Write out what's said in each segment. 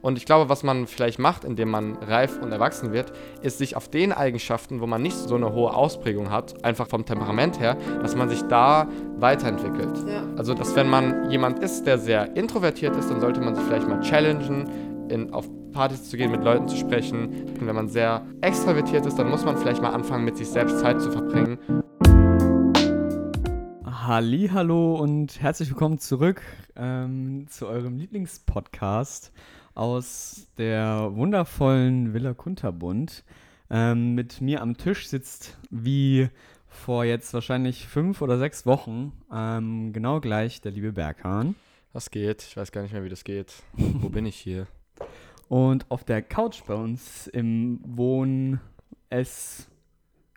Und ich glaube, was man vielleicht macht, indem man reif und erwachsen wird, ist sich auf den Eigenschaften, wo man nicht so eine hohe Ausprägung hat, einfach vom Temperament her, dass man sich da weiterentwickelt. Ja. Also, dass wenn man jemand ist, der sehr introvertiert ist, dann sollte man sich vielleicht mal challengen, in, auf Partys zu gehen, mit Leuten zu sprechen. Und wenn man sehr extrovertiert ist, dann muss man vielleicht mal anfangen, mit sich selbst Zeit zu verbringen. Hallo und herzlich willkommen zurück ähm, zu eurem Lieblingspodcast aus der wundervollen Villa Kunterbund. Ähm, mit mir am Tisch sitzt wie vor jetzt wahrscheinlich fünf oder sechs Wochen ähm, genau gleich der liebe Berghahn. Was geht? Ich weiß gar nicht mehr, wie das geht. Wo bin ich hier? Und auf der Couch bei uns im Wohn-, Ess-,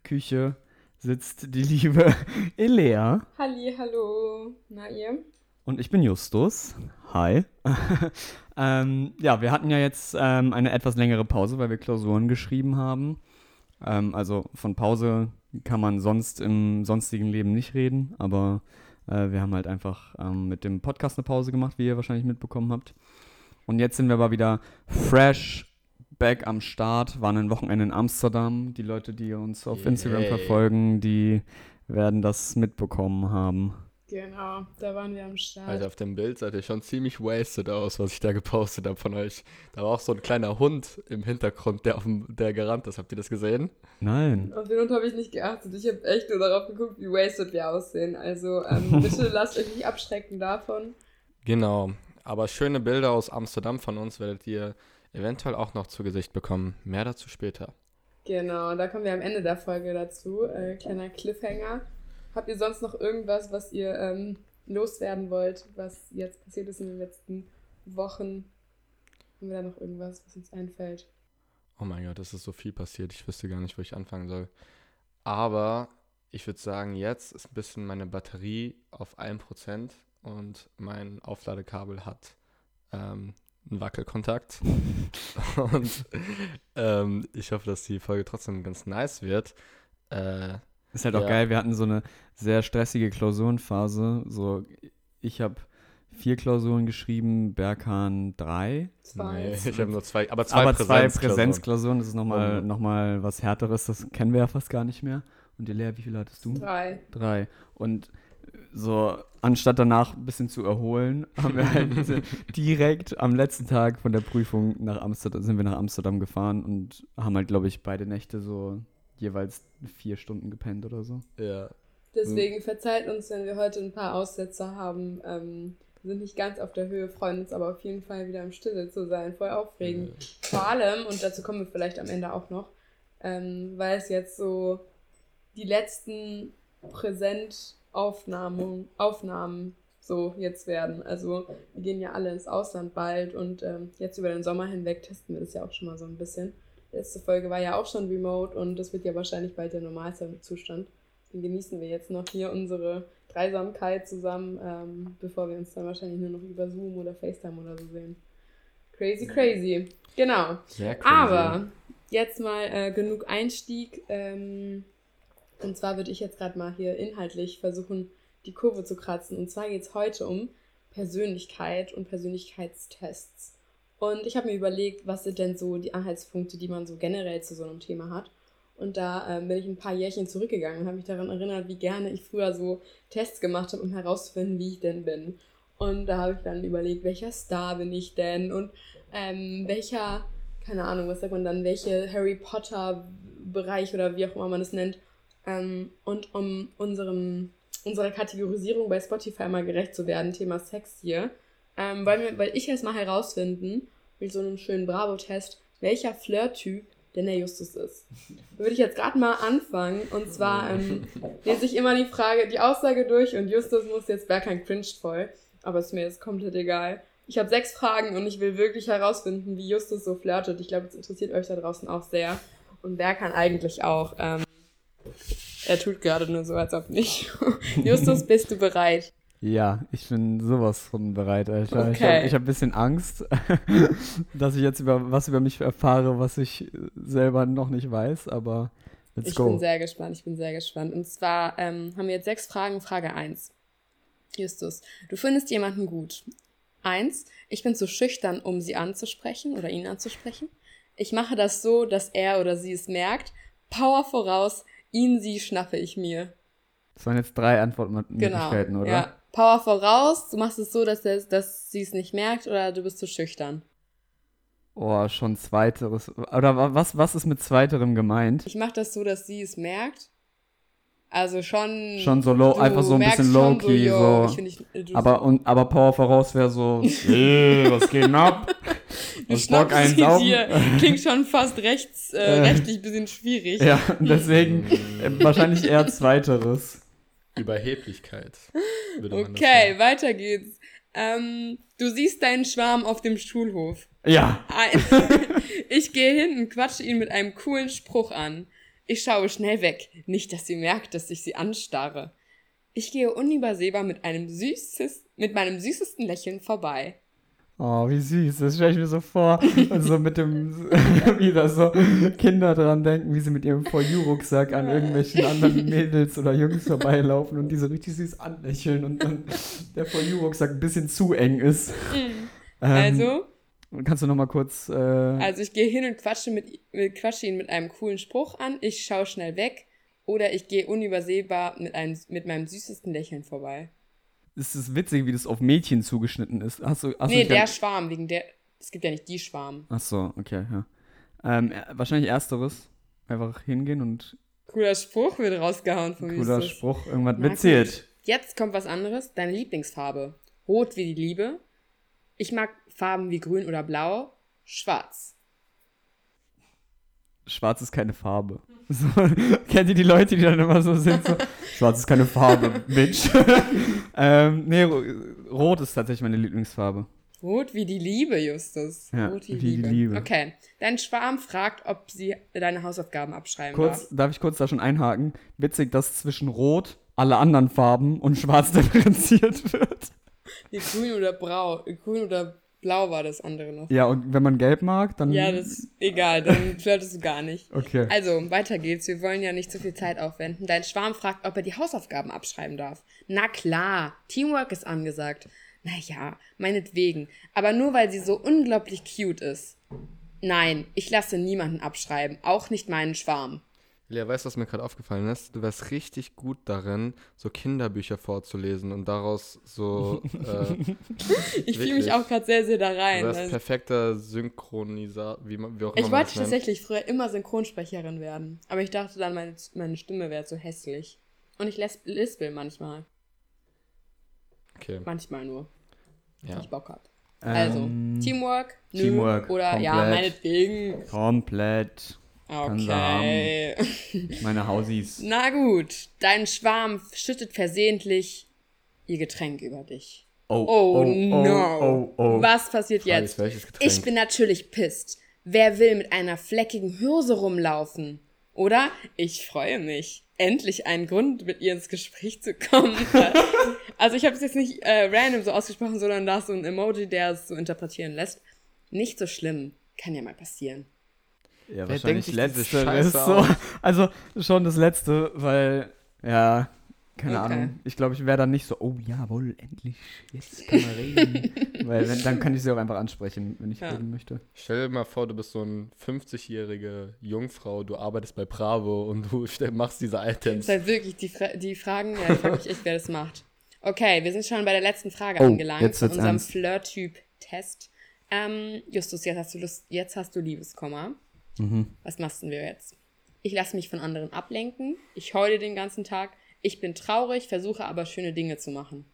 Küche sitzt die liebe Elea. Halli, hallo. Na ihr? Und ich bin Justus. Hi. ähm, ja, wir hatten ja jetzt ähm, eine etwas längere Pause, weil wir Klausuren geschrieben haben. Ähm, also von Pause kann man sonst im sonstigen Leben nicht reden, aber äh, wir haben halt einfach ähm, mit dem Podcast eine Pause gemacht, wie ihr wahrscheinlich mitbekommen habt. Und jetzt sind wir aber wieder fresh back am Start, waren ein Wochenende in Amsterdam. Die Leute, die uns auf Instagram Yay. verfolgen, die werden das mitbekommen haben. Genau, da waren wir am Start. Also auf dem Bild seid ihr schon ziemlich wasted aus, was ich da gepostet habe von euch. Da war auch so ein kleiner Hund im Hintergrund, der, auf dem, der gerannt ist. Habt ihr das gesehen? Nein. Auf den Hund habe ich nicht geachtet. Ich habe echt nur darauf geguckt, wie wasted wir aussehen. Also ähm, bitte lasst euch nicht abschrecken davon. Genau. Aber schöne Bilder aus Amsterdam von uns werdet ihr eventuell auch noch zu Gesicht bekommen. Mehr dazu später. Genau, da kommen wir am Ende der Folge dazu. Äh, kleiner Cliffhanger. Habt ihr sonst noch irgendwas, was ihr ähm, loswerden wollt, was jetzt passiert ist in den letzten Wochen? Haben wir da noch irgendwas, was uns einfällt? Oh mein Gott, es ist so viel passiert. Ich wüsste gar nicht, wo ich anfangen soll. Aber ich würde sagen, jetzt ist ein bisschen meine Batterie auf 1% und mein Aufladekabel hat ähm, einen Wackelkontakt. und ähm, ich hoffe, dass die Folge trotzdem ganz nice wird. Äh, ist halt auch ja. geil, wir hatten so eine sehr stressige Klausurenphase. So, ich habe vier Klausuren geschrieben, Berghahn drei. Zwei. Nee, ich habe nur zwei, aber zwei, aber Präsenzklausuren. zwei Präsenzklausuren. Das ist nochmal mhm. noch mal was Härteres, das kennen wir ja fast gar nicht mehr. Und die Lea, wie viele hattest du? Drei. Drei. Und so, anstatt danach ein bisschen zu erholen, haben wir halt direkt am letzten Tag von der Prüfung nach Amsterdam, sind wir nach Amsterdam gefahren und haben halt, glaube ich, beide Nächte so jeweils vier Stunden gepennt oder so. Ja. Deswegen verzeiht uns, wenn wir heute ein paar Aussetzer haben. Ähm, wir sind nicht ganz auf der Höhe, freuen uns aber auf jeden Fall wieder im Stille zu sein. Voll aufregend. Ja. Vor allem, und dazu kommen wir vielleicht am Ende auch noch, ähm, weil es jetzt so die letzten präsent Aufnahmen, Aufnahmen so jetzt werden. Also wir gehen ja alle ins Ausland bald und ähm, jetzt über den Sommer hinweg testen wir das ja auch schon mal so ein bisschen. Die letzte Folge war ja auch schon remote und das wird ja wahrscheinlich bald der Normalzustand. Deswegen genießen wir jetzt noch hier unsere Dreisamkeit zusammen, ähm, bevor wir uns dann wahrscheinlich nur noch über Zoom oder FaceTime oder so sehen. Crazy, crazy. Genau. Sehr crazy. Aber jetzt mal äh, genug Einstieg. Ähm, und zwar würde ich jetzt gerade mal hier inhaltlich versuchen, die Kurve zu kratzen. Und zwar geht es heute um Persönlichkeit und Persönlichkeitstests. Und ich habe mir überlegt, was sind denn so die Anhaltspunkte, die man so generell zu so einem Thema hat. Und da äh, bin ich ein paar Jährchen zurückgegangen und habe mich daran erinnert, wie gerne ich früher so Tests gemacht habe, um herauszufinden, wie ich denn bin. Und da habe ich dann überlegt, welcher Star bin ich denn und ähm, welcher, keine Ahnung, was sagt man dann, welche Harry Potter Bereich oder wie auch immer man es nennt, ähm, und um unserem, unserer Kategorisierung bei Spotify mal gerecht zu werden, Thema Sex hier, ähm, weil, wir, weil ich erst mal herausfinden, mit so einem schönen Bravo-Test, welcher Flirt-Typ denn der Justus ist. Da würde ich jetzt gerade mal anfangen. Und zwar ähm, lese ich immer die Frage, die Aussage durch und Justus muss jetzt Bergheim cringed voll. Aber ist mir jetzt komplett egal. Ich habe sechs Fragen und ich will wirklich herausfinden, wie Justus so flirtet. Ich glaube, das interessiert euch da draußen auch sehr. Und wer kann eigentlich auch. Ähm, er tut gerade nur so, als ob nicht. Justus, bist du bereit? Ja, ich bin sowas von bereit, Alter. Okay. Ich habe hab ein bisschen Angst, dass ich jetzt über was über mich erfahre, was ich selber noch nicht weiß, aber let's ich go. Ich bin sehr gespannt, ich bin sehr gespannt. Und zwar ähm, haben wir jetzt sechs Fragen. Frage 1. Justus, du findest jemanden gut, Eins, ich bin zu schüchtern, um sie anzusprechen oder ihn anzusprechen. Ich mache das so, dass er oder sie es merkt. Power voraus, ihn, sie schnappe ich mir. Das waren jetzt drei Antwortmöglichkeiten, genau, oder? Ja. Power voraus, du machst es so, dass, dass sie es nicht merkt oder du bist zu schüchtern. Oh, schon zweiteres. Oder was, was ist mit zweiterem gemeint? Ich mache das so, dass sie es merkt. Also schon. Schon so low, einfach so ein bisschen low-key. So, so. Ich, aber, und, aber Power voraus wäre so, ey, was geht denn ab? Was Bock einen dir. Klingt schon fast rechts, äh, äh, rechtlich ein bisschen schwierig. Ja, deswegen äh, wahrscheinlich eher zweiteres. Überheblichkeit. okay, weiter geht's. Ähm, du siehst deinen Schwarm auf dem Schulhof. Ja. ich gehe hin und quatsche ihn mit einem coolen Spruch an. Ich schaue schnell weg, nicht, dass sie merkt, dass ich sie anstarre. Ich gehe unübersehbar mit einem süßes, mit meinem süßesten Lächeln vorbei. Oh, wie süß. Das stelle ich mir so vor. Und so mit dem, wie da so Kinder dran denken, wie sie mit ihrem For You-Rucksack an irgendwelchen anderen Mädels oder Jungs vorbeilaufen und die so richtig süß anlächeln und dann der For You-Rucksack ein bisschen zu eng ist. Mhm. Ähm, also? Kannst du noch mal kurz. Äh also, ich gehe hin und quatsche, mit, quatsche ihn mit einem coolen Spruch an. Ich schaue schnell weg. Oder ich gehe unübersehbar mit, einem, mit meinem süßesten Lächeln vorbei es ist witzig, wie das auf Mädchen zugeschnitten ist. Hast du, hast nee, der Schwarm, wegen der. Es gibt ja nicht die Schwarm. Ach so, okay, ja. Ähm, wahrscheinlich ersteres. Einfach hingehen und. Cooler Spruch wird rausgehauen von mir. Cooler Spruch, irgendwas mitzählt. Jetzt kommt was anderes. Deine Lieblingsfarbe. Rot wie die Liebe. Ich mag Farben wie grün oder blau. Schwarz. Schwarz ist keine Farbe. So, kennt ihr die Leute, die dann immer so sind? So, Schwarz ist keine Farbe, Bitch. ähm, nee, Rot ist tatsächlich meine Lieblingsfarbe. Rot wie die Liebe, Justus. Ja, Rot wie, wie Liebe. die Liebe. Okay. Dein Schwarm fragt, ob sie deine Hausaufgaben abschreiben kurz, darf. Darf ich kurz da schon einhaken? Witzig, dass zwischen Rot, alle anderen Farben und Schwarz differenziert wird. Wie grün oder brau, grün oder Blau war das andere noch. Ja, und wenn man gelb mag, dann. Ja, das ist egal, dann flirtest du gar nicht. Okay. Also, weiter geht's. Wir wollen ja nicht zu viel Zeit aufwenden. Dein Schwarm fragt, ob er die Hausaufgaben abschreiben darf. Na klar, Teamwork ist angesagt. Naja, meinetwegen. Aber nur weil sie so unglaublich cute ist. Nein, ich lasse niemanden abschreiben, auch nicht meinen Schwarm. Lea, weißt du, was mir gerade aufgefallen ist? Du wärst richtig gut darin, so Kinderbücher vorzulesen und daraus so. Äh, ich fühle mich auch gerade sehr, sehr da rein. Du wärst also. perfekter Synchronisator, wie, wie auch immer. Ich wollte tatsächlich früher immer Synchronsprecherin werden. Aber ich dachte dann, meine, meine Stimme wäre zu hässlich. Und ich lispel manchmal. Okay. Manchmal nur. Ja. Wenn ich Bock hab. Also, ähm, Teamwork, nö, Teamwork, oder komplett, ja, meinetwegen. Komplett. Okay. Meine Hausis. Na gut, dein Schwarm schüttet versehentlich ihr Getränk über dich. Oh, oh, oh, oh no. Oh, oh, Was passiert Frage jetzt? Ich bin natürlich pisst. Wer will mit einer fleckigen Hose rumlaufen? Oder? Ich freue mich. Endlich einen Grund, mit ihr ins Gespräch zu kommen. also ich habe es jetzt nicht äh, random so ausgesprochen, sondern da ist so ein Emoji, der es so interpretieren lässt. Nicht so schlimm. Kann ja mal passieren. Ja, Wer wahrscheinlich letzte ist so. Also schon das letzte, weil, ja, keine okay. Ahnung. Ich glaube, ich wäre dann nicht so, oh jawohl, endlich, jetzt kann man reden. weil wenn, dann kann ich sie auch einfach ansprechen, wenn ich ja. reden möchte. Stell dir mal vor, du bist so eine 50-jährige Jungfrau, du arbeitest bei Bravo und du machst diese Items. Das ist halt wirklich die, Fra die Fragen, ja, ich frage mich echt, wer das macht. Okay, wir sind schon bei der letzten Frage oh, angelangt, jetzt unserem Flirt-Typ-Test. Ähm, Justus, jetzt hast du Lust, jetzt hast du Liebeskummer. Mhm. Was machst wir jetzt? Ich lasse mich von anderen ablenken. Ich heule den ganzen Tag. Ich bin traurig, versuche aber schöne Dinge zu machen.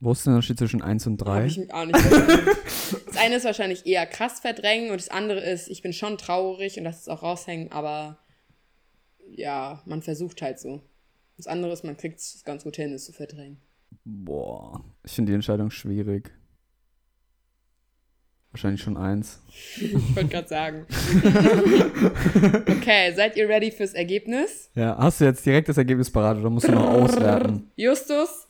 Wo ist der Unterschied zwischen 1 und 3? ich auch nicht das eine ist wahrscheinlich eher krass verdrängen und das andere ist, ich bin schon traurig und lasse es auch raushängen, aber ja, man versucht halt so. Das andere ist, man kriegt es ganz gut hin, es zu verdrängen. Boah, ich finde die Entscheidung schwierig. Wahrscheinlich schon eins. ich wollte gerade sagen. okay, seid ihr ready fürs Ergebnis? Ja, hast du jetzt direkt das Ergebnis parat oder musst du noch auswerten? Justus,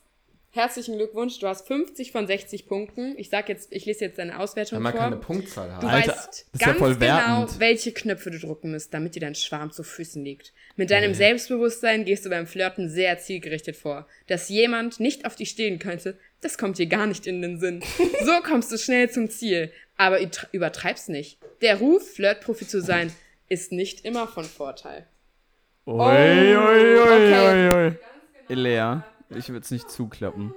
herzlichen Glückwunsch. Du hast 50 von 60 Punkten. Ich sag jetzt, ich lese jetzt deine Auswertung Wenn man vor. keine Punktzahl hat. Du Alter, weißt ganz ja genau, welche Knöpfe du drücken musst, damit dir dein Schwarm zu Füßen liegt. Mit deinem Selbstbewusstsein gehst du beim Flirten sehr zielgerichtet vor. Dass jemand nicht auf dich stehen könnte, Das kommt dir gar nicht in den Sinn. So kommst du schnell zum Ziel. Aber übertreib's nicht. Der Ruf, Flirtprofi zu sein, ist nicht immer von Vorteil. Ui, oh, ui, ui, okay. ui, ui. Elea, ich würde es nicht zuklappen.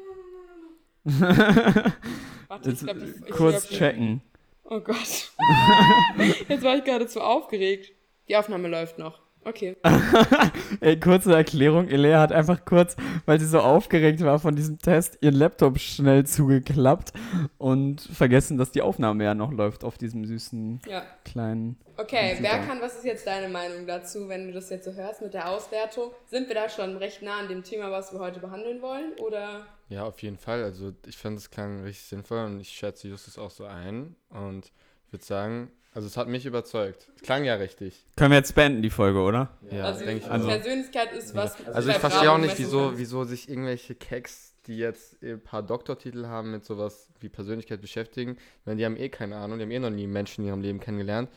Warte, ich glaub, ich, ich kurz checken. Oh Gott. Jetzt war ich gerade zu aufgeregt. Die Aufnahme läuft noch. Okay. Ey, kurze Erklärung. Elea hat einfach kurz, weil sie so aufgeregt war von diesem Test, ihren Laptop schnell zugeklappt und vergessen, dass die Aufnahme ja noch läuft auf diesem süßen ja. kleinen. Okay, kann, was ist jetzt deine Meinung dazu, wenn du das jetzt so hörst mit der Auswertung? Sind wir da schon recht nah an dem Thema, was wir heute behandeln wollen? Oder? Ja, auf jeden Fall. Also ich finde, es klang richtig sinnvoll und ich schätze Justus auch so ein. Und ich würde sagen, also es hat mich überzeugt. Es klang ja richtig. Können wir jetzt beenden, die Folge, oder? Ja, also denke ich also, Persönlichkeit ist was. Ja. Also ich verstehe auch nicht, wieso, wieso sich irgendwelche Keks, die jetzt ein paar Doktortitel haben, mit sowas wie Persönlichkeit beschäftigen. Weil die haben eh keine Ahnung, die haben eh noch nie Menschen in ihrem Leben kennengelernt.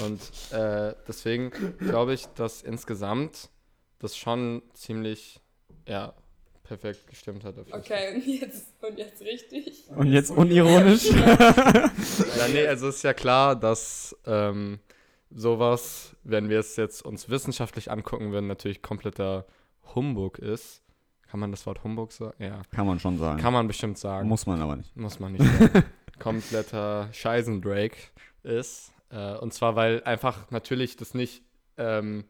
Und äh, deswegen glaube ich, dass insgesamt das schon ziemlich, ja, perfekt gestimmt hat. okay, und jetzt, und jetzt richtig. Und jetzt unironisch. ja, nee, also ist ja klar, dass ähm, sowas, wenn wir es jetzt uns wissenschaftlich angucken würden, natürlich kompletter Humbug ist. Kann man das Wort Humbug sagen? Ja. Kann man schon sagen. Kann man bestimmt sagen. Muss man aber nicht. Muss man nicht sagen. Kompletter Scheißendrake ist. Äh, und zwar, weil einfach natürlich das nicht ähm,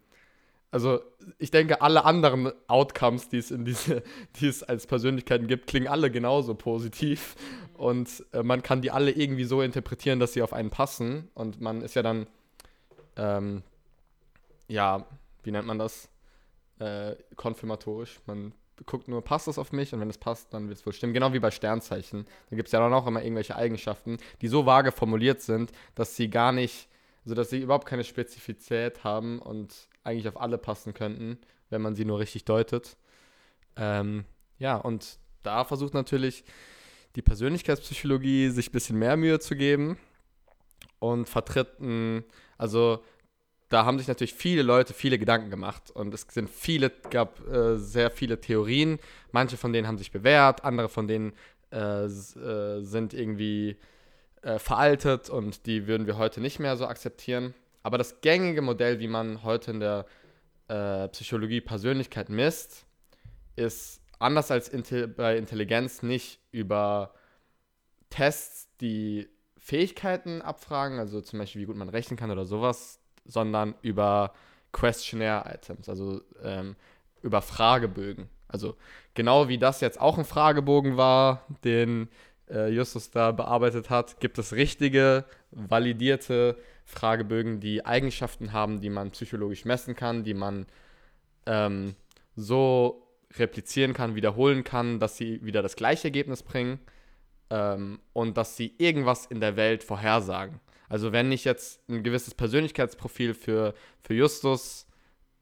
also ich denke, alle anderen Outcomes, die es in diese, die es als Persönlichkeiten gibt, klingen alle genauso positiv. Und äh, man kann die alle irgendwie so interpretieren, dass sie auf einen passen. Und man ist ja dann, ähm, ja, wie nennt man das? Äh, konfirmatorisch. Man guckt nur, passt das auf mich? Und wenn es passt, dann wird es wohl stimmen. Genau wie bei Sternzeichen. Da gibt es ja dann auch immer irgendwelche Eigenschaften, die so vage formuliert sind, dass sie gar nicht, also dass sie überhaupt keine Spezifizität haben und eigentlich auf alle passen könnten, wenn man sie nur richtig deutet. Ähm, ja, und da versucht natürlich die Persönlichkeitspsychologie sich ein bisschen mehr Mühe zu geben und vertritt, ein, also da haben sich natürlich viele Leute viele Gedanken gemacht und es sind viele, gab äh, sehr viele Theorien. Manche von denen haben sich bewährt, andere von denen äh, äh, sind irgendwie äh, veraltet und die würden wir heute nicht mehr so akzeptieren. Aber das gängige Modell, wie man heute in der äh, Psychologie Persönlichkeit misst, ist anders als inte bei Intelligenz nicht über Tests, die Fähigkeiten abfragen, also zum Beispiel wie gut man rechnen kann oder sowas, sondern über Questionnaire-Items, also ähm, über Fragebögen. Also genau wie das jetzt auch ein Fragebogen war, den äh, Justus da bearbeitet hat, gibt es richtige, validierte Fragebögen, die Eigenschaften haben, die man psychologisch messen kann, die man ähm, so replizieren kann, wiederholen kann, dass sie wieder das gleiche Ergebnis bringen ähm, und dass sie irgendwas in der Welt vorhersagen. Also wenn ich jetzt ein gewisses Persönlichkeitsprofil für, für Justus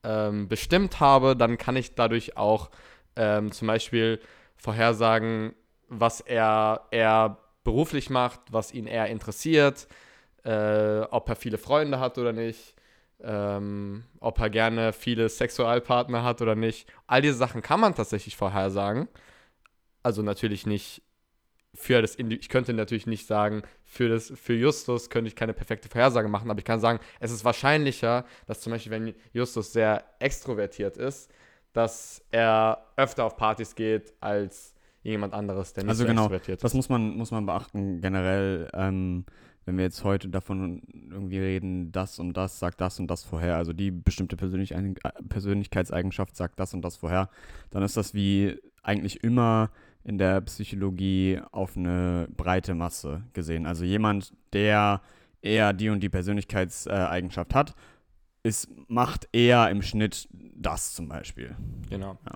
ähm, bestimmt habe, dann kann ich dadurch auch ähm, zum Beispiel vorhersagen, was er, er beruflich macht, was ihn eher interessiert, äh, ob er viele Freunde hat oder nicht, ähm, ob er gerne viele Sexualpartner hat oder nicht. All diese Sachen kann man tatsächlich vorhersagen. Also natürlich nicht für das ich könnte natürlich nicht sagen, für, das, für Justus könnte ich keine perfekte Vorhersage machen, aber ich kann sagen, es ist wahrscheinlicher, dass zum Beispiel, wenn Justus sehr extrovertiert ist, dass er öfter auf Partys geht als jemand anderes, der nicht also so genau, extrovertiert ist. Das muss man, muss man beachten generell. Ähm, wenn wir jetzt heute davon irgendwie reden, das und das sagt das und das vorher, also die bestimmte Persönlich Persönlichkeitseigenschaft sagt das und das vorher, dann ist das wie eigentlich immer in der Psychologie auf eine breite Masse gesehen. Also jemand, der eher die und die Persönlichkeitseigenschaft hat, ist, macht eher im Schnitt das zum Beispiel. Genau. Ja.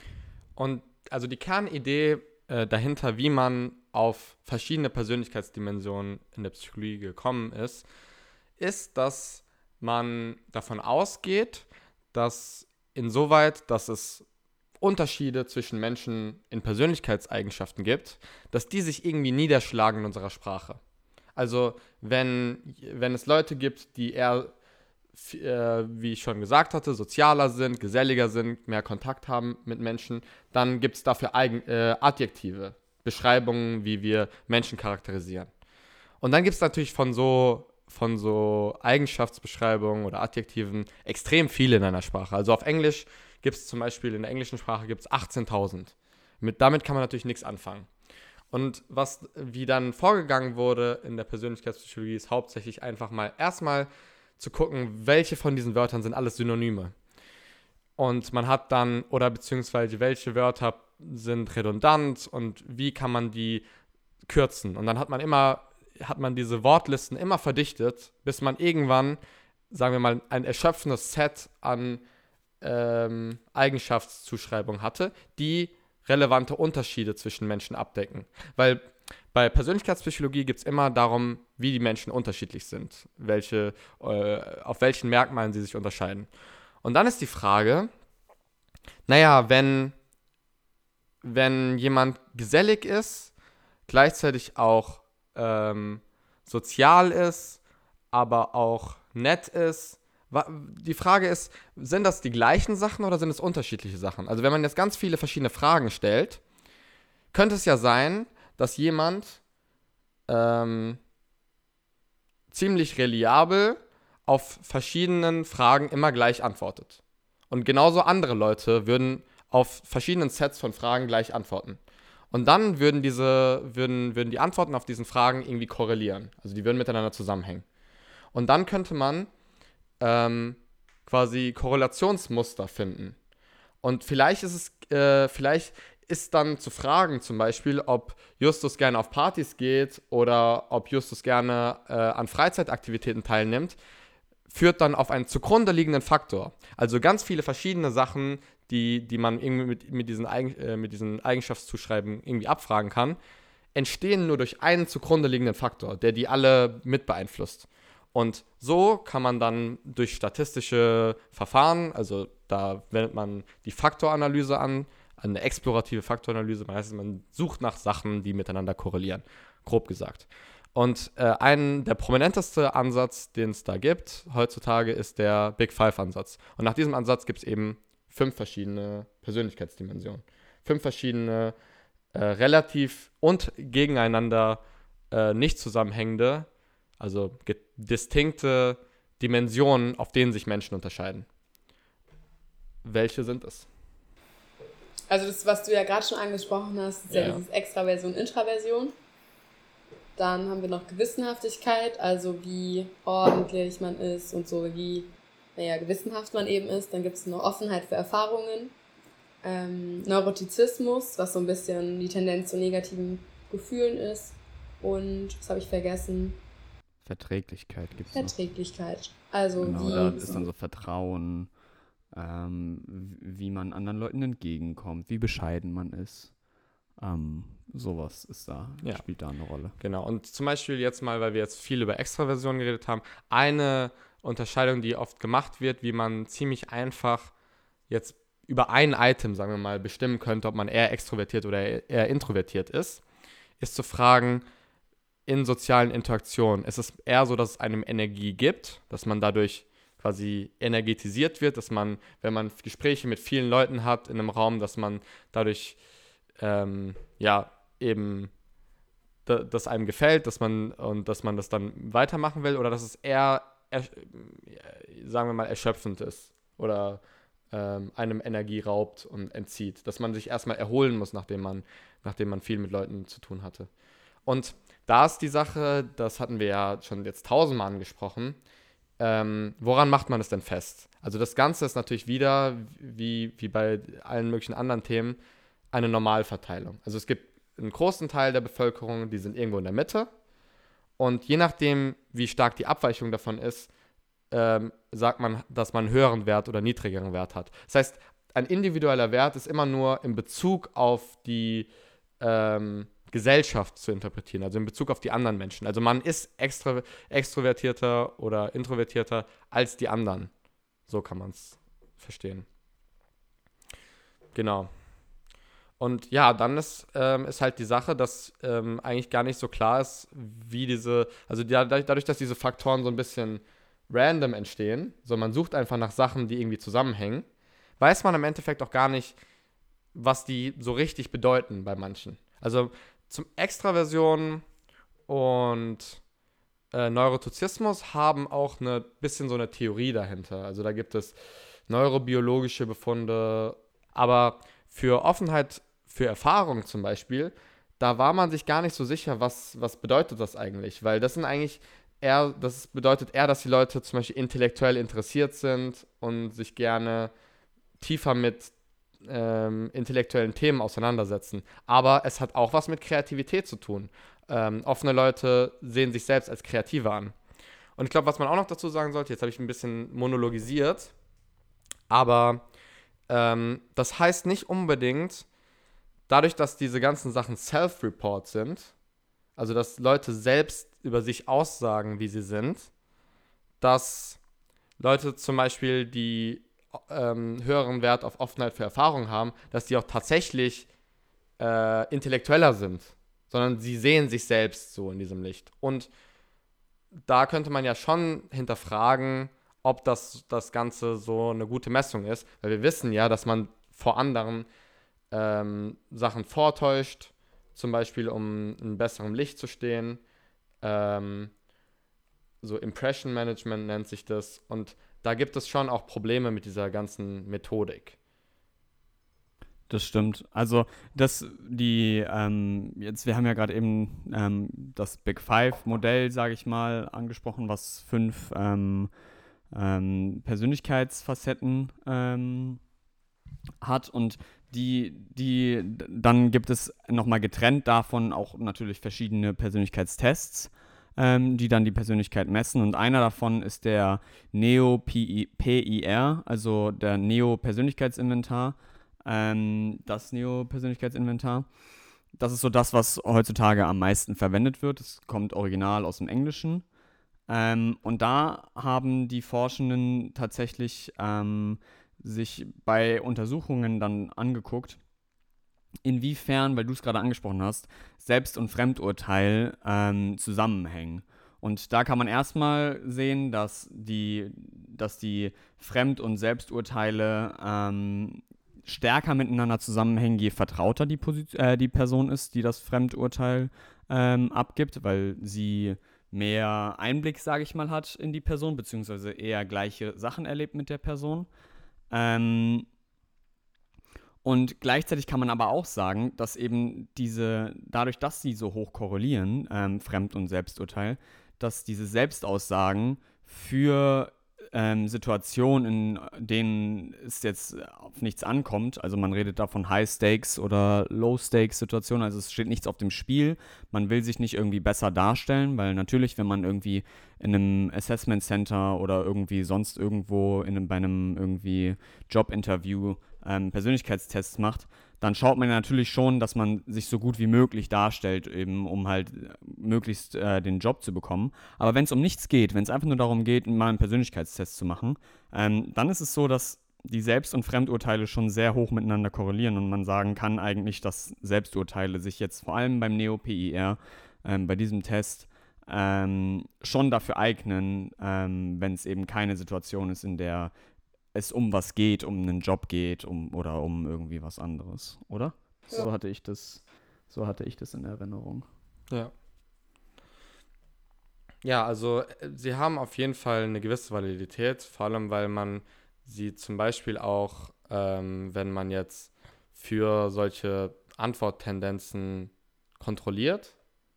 Und also die Kernidee äh, dahinter, wie man auf verschiedene Persönlichkeitsdimensionen in der Psychologie gekommen ist, ist, dass man davon ausgeht, dass insoweit, dass es Unterschiede zwischen Menschen in Persönlichkeitseigenschaften gibt, dass die sich irgendwie niederschlagen in unserer Sprache. Also wenn, wenn es Leute gibt, die eher, äh, wie ich schon gesagt hatte, sozialer sind, geselliger sind, mehr Kontakt haben mit Menschen, dann gibt es dafür äh, Adjektive Beschreibungen, wie wir Menschen charakterisieren. Und dann gibt es natürlich von so, von so Eigenschaftsbeschreibungen oder Adjektiven extrem viele in einer Sprache. Also auf Englisch gibt es zum Beispiel, in der englischen Sprache gibt es 18.000. damit kann man natürlich nichts anfangen. Und was wie dann vorgegangen wurde in der Persönlichkeitspsychologie ist hauptsächlich einfach mal erstmal zu gucken, welche von diesen Wörtern sind alles Synonyme. Und man hat dann, oder beziehungsweise welche Wörter sind redundant und wie kann man die kürzen. Und dann hat man immer, hat man diese Wortlisten immer verdichtet, bis man irgendwann, sagen wir mal, ein erschöpfendes Set an ähm, Eigenschaftszuschreibungen hatte, die relevante Unterschiede zwischen Menschen abdecken. Weil bei Persönlichkeitspsychologie gibt es immer darum, wie die Menschen unterschiedlich sind, welche, äh, auf welchen Merkmalen sie sich unterscheiden. Und dann ist die Frage, naja, wenn, wenn jemand gesellig ist, gleichzeitig auch ähm, sozial ist, aber auch nett ist, die Frage ist, sind das die gleichen Sachen oder sind es unterschiedliche Sachen? Also wenn man jetzt ganz viele verschiedene Fragen stellt, könnte es ja sein, dass jemand ähm, ziemlich reliabel auf verschiedenen Fragen immer gleich antwortet. Und genauso andere Leute würden auf verschiedenen Sets von Fragen gleich antworten. Und dann würden diese, würden, würden die Antworten auf diesen Fragen irgendwie korrelieren. Also die würden miteinander zusammenhängen. Und dann könnte man ähm, quasi Korrelationsmuster finden. Und vielleicht ist es, äh, vielleicht ist dann zu fragen zum Beispiel, ob Justus gerne auf Partys geht oder ob Justus gerne äh, an Freizeitaktivitäten teilnimmt, führt dann auf einen zugrunde liegenden Faktor. Also ganz viele verschiedene Sachen, die, die man irgendwie mit, mit, diesen Eigen, äh, mit diesen Eigenschaftszuschreiben irgendwie abfragen kann, entstehen nur durch einen zugrunde liegenden Faktor, der die alle mit beeinflusst. Und so kann man dann durch statistische Verfahren, also da wendet man die Faktoranalyse an, eine explorative Faktoranalyse, heißt, man sucht nach Sachen, die miteinander korrelieren, grob gesagt. Und äh, ein der prominenteste Ansatz, den es da gibt heutzutage, ist der Big Five-Ansatz. Und nach diesem Ansatz gibt es eben fünf verschiedene Persönlichkeitsdimensionen. Fünf verschiedene, äh, relativ und gegeneinander äh, nicht zusammenhängende also distinkte Dimensionen, auf denen sich Menschen unterscheiden. Welche sind es? Also das, was du ja gerade schon angesprochen hast, ist ja, ja dieses Extraversion, Intraversion. Dann haben wir noch Gewissenhaftigkeit, also wie ordentlich man ist und so wie, naja, gewissenhaft man eben ist. Dann gibt es noch Offenheit für Erfahrungen. Ähm, Neurotizismus, was so ein bisschen die Tendenz zu negativen Gefühlen ist. Und, was habe ich vergessen? Verträglichkeit gibt es. Verträglichkeit. Noch. Also genau, wie. Da ist dann so Vertrauen, ähm, wie man anderen Leuten entgegenkommt, wie bescheiden man ist. Ähm, sowas ist da, ja. spielt da eine Rolle. Genau. Und zum Beispiel jetzt mal, weil wir jetzt viel über Extraversion geredet haben, eine Unterscheidung, die oft gemacht wird, wie man ziemlich einfach jetzt über ein Item, sagen wir mal, bestimmen könnte, ob man eher extrovertiert oder eher introvertiert ist, ist zu fragen, in sozialen Interaktionen ist es eher so, dass es einem Energie gibt, dass man dadurch quasi energetisiert wird, dass man, wenn man Gespräche mit vielen Leuten hat in einem Raum, dass man dadurch ähm, ja eben das einem gefällt, dass man und dass man das dann weitermachen will oder dass es eher, er, sagen wir mal, erschöpfend ist oder ähm, einem Energie raubt und entzieht, dass man sich erstmal erholen muss, nachdem man, nachdem man viel mit Leuten zu tun hatte. Und da ist die Sache, das hatten wir ja schon jetzt tausendmal angesprochen. Ähm, woran macht man es denn fest? Also das Ganze ist natürlich wieder, wie, wie bei allen möglichen anderen Themen, eine Normalverteilung. Also es gibt einen großen Teil der Bevölkerung, die sind irgendwo in der Mitte. Und je nachdem, wie stark die Abweichung davon ist, ähm, sagt man, dass man einen höheren Wert oder niedrigeren Wert hat. Das heißt, ein individueller Wert ist immer nur in Bezug auf die ähm, Gesellschaft zu interpretieren, also in Bezug auf die anderen Menschen. Also man ist extra, extrovertierter oder introvertierter als die anderen. So kann man es verstehen. Genau. Und ja, dann ist, ähm, ist halt die Sache, dass ähm, eigentlich gar nicht so klar ist, wie diese, also die, dadurch, dass diese Faktoren so ein bisschen random entstehen, so man sucht einfach nach Sachen, die irgendwie zusammenhängen, weiß man im Endeffekt auch gar nicht, was die so richtig bedeuten bei manchen. Also zum Extraversion und äh, Neurotizismus haben auch ein bisschen so eine Theorie dahinter. Also da gibt es neurobiologische Befunde, aber für Offenheit für Erfahrung zum Beispiel, da war man sich gar nicht so sicher, was, was bedeutet das eigentlich, weil das sind eigentlich eher, das bedeutet eher, dass die Leute zum Beispiel intellektuell interessiert sind und sich gerne tiefer mit ähm, intellektuellen Themen auseinandersetzen. Aber es hat auch was mit Kreativität zu tun. Ähm, offene Leute sehen sich selbst als Kreative an. Und ich glaube, was man auch noch dazu sagen sollte, jetzt habe ich ein bisschen monologisiert, aber ähm, das heißt nicht unbedingt, dadurch, dass diese ganzen Sachen Self-Report sind, also dass Leute selbst über sich aussagen, wie sie sind, dass Leute zum Beispiel, die ähm, höheren Wert auf Offenheit für Erfahrung haben, dass die auch tatsächlich äh, intellektueller sind, sondern sie sehen sich selbst so in diesem Licht. Und da könnte man ja schon hinterfragen, ob das, das Ganze so eine gute Messung ist, weil wir wissen ja, dass man vor anderen ähm, Sachen vortäuscht, zum Beispiel um in besserem Licht zu stehen. Ähm, so Impression Management nennt sich das. Und da gibt es schon auch Probleme mit dieser ganzen Methodik. Das stimmt. Also, das, die, ähm, jetzt, wir haben ja gerade eben ähm, das Big Five-Modell, sage ich mal, angesprochen, was fünf ähm, ähm Persönlichkeitsfacetten ähm, hat. Und die, die, dann gibt es nochmal getrennt davon auch natürlich verschiedene Persönlichkeitstests, ähm, die dann die Persönlichkeit messen. Und einer davon ist der Neo-PIR, also der Neo-Persönlichkeitsinventar. Ähm, das Neo-Persönlichkeitsinventar. Das ist so das, was heutzutage am meisten verwendet wird. Es kommt original aus dem Englischen. Ähm, und da haben die Forschenden tatsächlich ähm, sich bei Untersuchungen dann angeguckt, inwiefern, weil du es gerade angesprochen hast, Selbst- und Fremdurteil ähm, zusammenhängen. Und da kann man erstmal sehen, dass die, dass die Fremd- und Selbsturteile ähm, stärker miteinander zusammenhängen, je vertrauter die, äh, die Person ist, die das Fremdurteil ähm, abgibt, weil sie mehr Einblick, sage ich mal, hat in die Person, beziehungsweise eher gleiche Sachen erlebt mit der Person. Ähm, und gleichzeitig kann man aber auch sagen, dass eben diese, dadurch, dass sie so hoch korrelieren, ähm, Fremd- und Selbsturteil, dass diese Selbstaussagen für ähm, Situationen, in denen es jetzt auf nichts ankommt. Also man redet da von High Stakes oder Low Stakes Situationen. Also es steht nichts auf dem Spiel. Man will sich nicht irgendwie besser darstellen, weil natürlich, wenn man irgendwie in einem Assessment Center oder irgendwie sonst irgendwo in einem, bei einem irgendwie Jobinterview ähm, Persönlichkeitstests macht, dann schaut man natürlich schon, dass man sich so gut wie möglich darstellt, eben um halt äh, möglichst äh, den Job zu bekommen. Aber wenn es um nichts geht, wenn es einfach nur darum geht, mal einen Persönlichkeitstest zu machen, ähm, dann ist es so, dass die Selbst- und Fremdurteile schon sehr hoch miteinander korrelieren und man sagen kann eigentlich, dass Selbsturteile sich jetzt vor allem beim Neo-PIR, ähm, bei diesem Test, ähm, schon dafür eignen, ähm, wenn es eben keine Situation ist, in der es um was geht, um einen Job geht, um oder um irgendwie was anderes, oder? Ja. So hatte ich das, so hatte ich das in Erinnerung. Ja. Ja, also äh, sie haben auf jeden Fall eine gewisse Validität, vor allem weil man sie zum Beispiel auch, ähm, wenn man jetzt für solche Antworttendenzen kontrolliert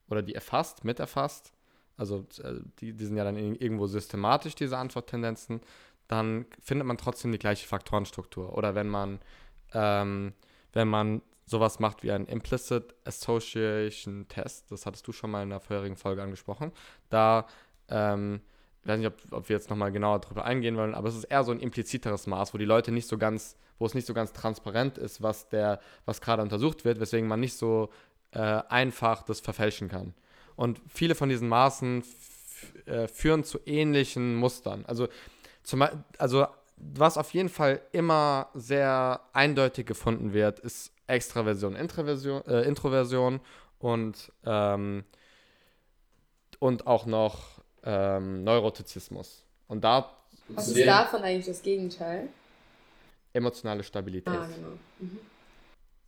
oder die erfasst, miterfasst, also äh, die, die sind ja dann irgendwo systematisch, diese Antworttendenzen, dann findet man trotzdem die gleiche Faktorenstruktur. Oder wenn man, ähm, wenn man sowas macht wie ein Implicit Association Test, das hattest du schon mal in der vorherigen Folge angesprochen, da, ähm, ich weiß nicht, ob, ob wir jetzt nochmal genauer darüber eingehen wollen, aber es ist eher so ein impliziteres Maß, wo die Leute nicht so ganz, wo es nicht so ganz transparent ist, was der, was gerade untersucht wird, weswegen man nicht so äh, einfach das verfälschen kann. Und viele von diesen Maßen äh, führen zu ähnlichen Mustern. Also zum, also, was auf jeden Fall immer sehr eindeutig gefunden wird, ist Extraversion, Introversion, äh, Introversion und, ähm, und auch noch ähm, Neurotizismus. Und da was ist davon eigentlich das Gegenteil? Emotionale Stabilität. Ah, genau. Mhm.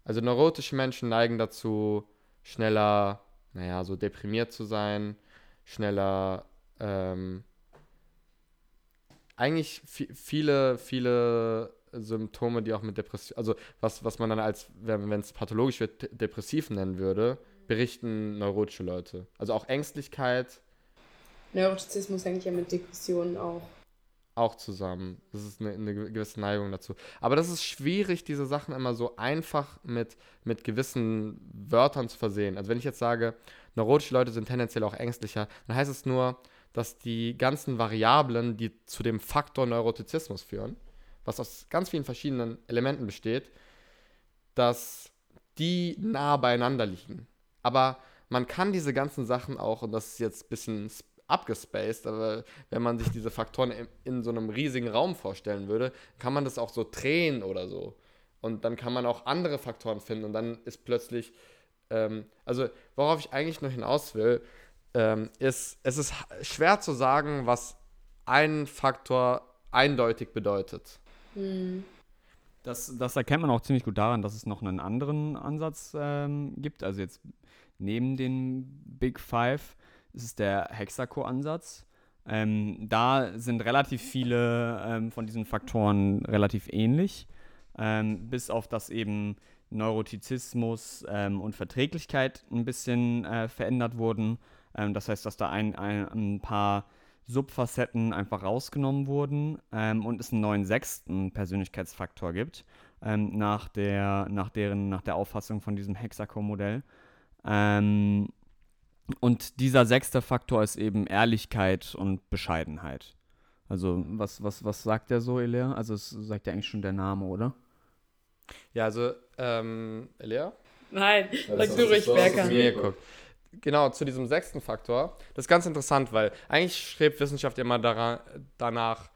Also neurotische Menschen neigen dazu, schneller, naja, so deprimiert zu sein, schneller, ähm, eigentlich viele, viele Symptome, die auch mit Depression, also was, was man dann als, wenn es pathologisch wird, depressiv nennen würde, berichten neurotische Leute. Also auch Ängstlichkeit. Neurotizismus hängt ja mit Depressionen auch. Auch zusammen. Das ist eine, eine gewisse Neigung dazu. Aber das ist schwierig, diese Sachen immer so einfach mit, mit gewissen Wörtern zu versehen. Also wenn ich jetzt sage, neurotische Leute sind tendenziell auch ängstlicher, dann heißt es nur, dass die ganzen Variablen, die zu dem Faktor Neurotizismus führen, was aus ganz vielen verschiedenen Elementen besteht, dass die nah beieinander liegen. Aber man kann diese ganzen Sachen auch, und das ist jetzt ein bisschen abgespaced, aber wenn man sich diese Faktoren in, in so einem riesigen Raum vorstellen würde, kann man das auch so drehen oder so. Und dann kann man auch andere Faktoren finden und dann ist plötzlich, ähm, also worauf ich eigentlich nur hinaus will, ähm, ist, es ist schwer zu sagen, was ein Faktor eindeutig bedeutet. Hm. Das, das erkennt man auch ziemlich gut daran, dass es noch einen anderen Ansatz ähm, gibt. Also jetzt neben den Big Five ist es der Hexaco-Ansatz. Ähm, da sind relativ viele ähm, von diesen Faktoren relativ ähnlich, ähm, bis auf das eben Neurotizismus ähm, und Verträglichkeit ein bisschen äh, verändert wurden. Ähm, das heißt, dass da ein, ein, ein, paar Subfacetten einfach rausgenommen wurden ähm, und es einen neuen sechsten Persönlichkeitsfaktor gibt, ähm, nach, der, nach, deren, nach der Auffassung von diesem Hexaco-Modell. Ähm, und dieser sechste Faktor ist eben Ehrlichkeit und Bescheidenheit. Also, was, was, was sagt der so, Elea? Also, es sagt ja eigentlich schon der Name, oder? Ja, also, ähm, Elea? Nein, sag du ruhig, Berker genau, zu diesem sechsten Faktor. Das ist ganz interessant, weil eigentlich strebt Wissenschaft immer daran, danach,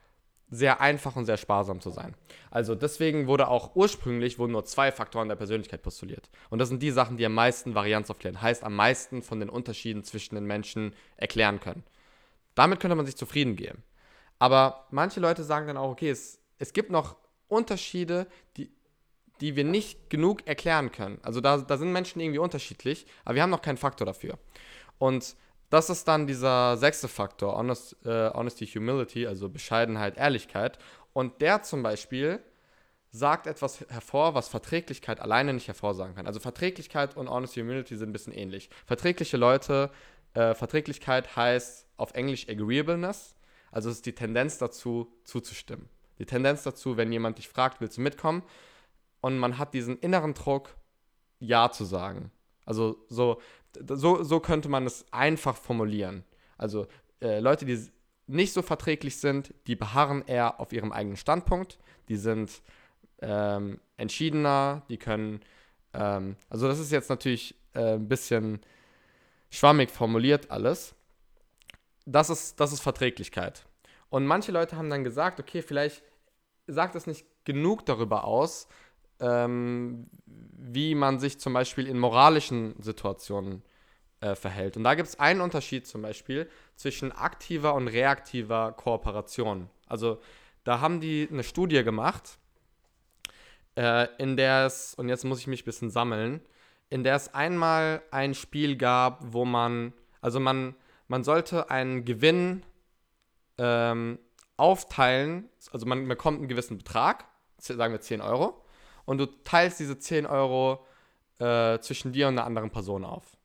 sehr einfach und sehr sparsam zu sein. Also deswegen wurde auch ursprünglich wurden nur zwei Faktoren der Persönlichkeit postuliert. Und das sind die Sachen, die am meisten Varianz aufklären. Heißt, am meisten von den Unterschieden zwischen den Menschen erklären können. Damit könnte man sich zufrieden geben. Aber manche Leute sagen dann auch, okay, es, es gibt noch Unterschiede, die die wir nicht genug erklären können. Also da, da sind Menschen irgendwie unterschiedlich, aber wir haben noch keinen Faktor dafür. Und das ist dann dieser sechste Faktor, Honest, äh, Honesty, Humility, also Bescheidenheit, Ehrlichkeit. Und der zum Beispiel sagt etwas hervor, was Verträglichkeit alleine nicht hervorsagen kann. Also Verträglichkeit und Honesty, Humility sind ein bisschen ähnlich. Verträgliche Leute, äh, Verträglichkeit heißt auf Englisch Agreeableness, also es ist die Tendenz dazu, zuzustimmen. Die Tendenz dazu, wenn jemand dich fragt, willst du mitkommen, und man hat diesen inneren Druck, Ja zu sagen. Also so, so, so könnte man es einfach formulieren. Also äh, Leute, die nicht so verträglich sind, die beharren eher auf ihrem eigenen Standpunkt, die sind ähm, entschiedener, die können, ähm, also das ist jetzt natürlich äh, ein bisschen schwammig formuliert alles. Das ist, das ist Verträglichkeit. Und manche Leute haben dann gesagt, okay, vielleicht sagt es nicht genug darüber aus, ähm, wie man sich zum Beispiel in moralischen Situationen äh, verhält. Und da gibt es einen Unterschied zum Beispiel zwischen aktiver und reaktiver Kooperation. Also da haben die eine Studie gemacht, äh, in der es, und jetzt muss ich mich ein bisschen sammeln, in der es einmal ein Spiel gab, wo man, also man, man sollte einen Gewinn ähm, aufteilen, also man bekommt einen gewissen Betrag, sagen wir 10 Euro, und du teilst diese 10 Euro äh, zwischen dir und einer anderen Person auf.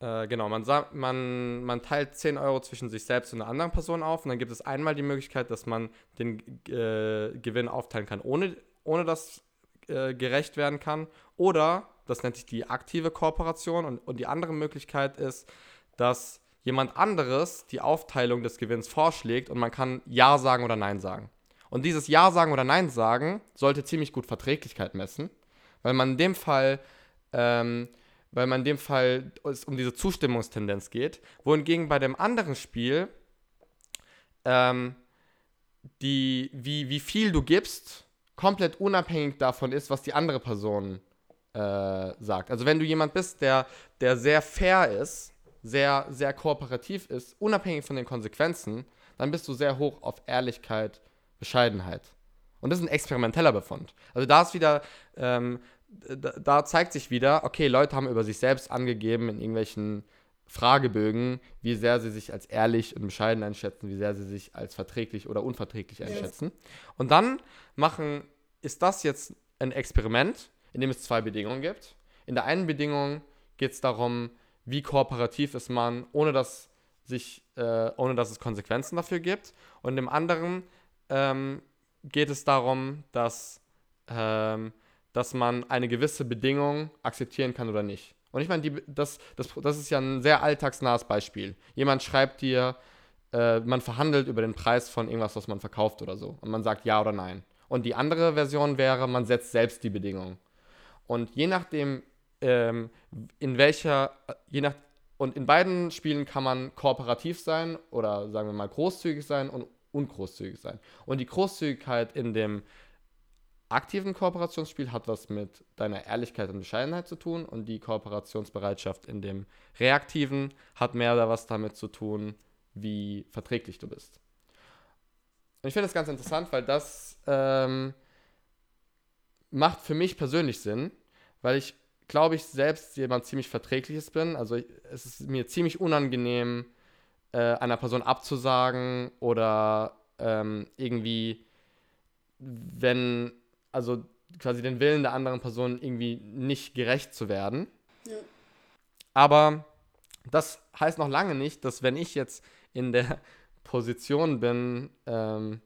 Äh, genau, man, man, man teilt 10 Euro zwischen sich selbst und einer anderen Person auf und dann gibt es einmal die Möglichkeit, dass man den äh, Gewinn aufteilen kann, ohne, ohne dass äh, gerecht werden kann. Oder, das nennt sich die aktive Kooperation und, und die andere Möglichkeit ist, dass jemand anderes die Aufteilung des Gewinns vorschlägt und man kann Ja sagen oder Nein sagen. Und dieses Ja sagen oder Nein sagen sollte ziemlich gut Verträglichkeit messen, weil man in dem Fall, ähm, weil man in dem Fall es um diese Zustimmungstendenz geht, wohingegen bei dem anderen Spiel ähm, die, wie, wie viel du gibst, komplett unabhängig davon ist, was die andere Person äh, sagt. Also wenn du jemand bist, der, der sehr fair ist, sehr, sehr kooperativ ist, unabhängig von den Konsequenzen, dann bist du sehr hoch auf Ehrlichkeit, Bescheidenheit. Und das ist ein experimenteller Befund. Also da ist wieder, ähm, da, da zeigt sich wieder, okay, Leute haben über sich selbst angegeben in irgendwelchen Fragebögen, wie sehr sie sich als ehrlich und bescheiden einschätzen, wie sehr sie sich als verträglich oder unverträglich einschätzen. Und dann machen, ist das jetzt ein Experiment, in dem es zwei Bedingungen gibt. In der einen Bedingung geht es darum, wie kooperativ ist man, ohne dass, sich, äh, ohne dass es Konsequenzen dafür gibt. Und in dem anderen ähm, geht es darum, dass, ähm, dass man eine gewisse Bedingung akzeptieren kann oder nicht. Und ich meine, das, das, das ist ja ein sehr alltagsnahes Beispiel. Jemand schreibt dir, äh, man verhandelt über den Preis von irgendwas, was man verkauft oder so. Und man sagt ja oder nein. Und die andere Version wäre, man setzt selbst die Bedingung. Und je nachdem, ähm, in welcher, je nach, und in beiden Spielen kann man kooperativ sein oder sagen wir mal großzügig sein und ungroßzügig sein. Und die Großzügigkeit in dem aktiven Kooperationsspiel hat was mit deiner Ehrlichkeit und Bescheidenheit zu tun und die Kooperationsbereitschaft in dem reaktiven hat mehr da was damit zu tun, wie verträglich du bist. Und ich finde das ganz interessant, weil das ähm, macht für mich persönlich Sinn, weil ich glaube ich selbst jemand ziemlich verträgliches bin. Also es ist mir ziemlich unangenehm, äh, einer Person abzusagen oder ähm, irgendwie, wenn also quasi den Willen der anderen Person irgendwie nicht gerecht zu werden. Ja. Aber das heißt noch lange nicht, dass wenn ich jetzt in der Position bin, ähm,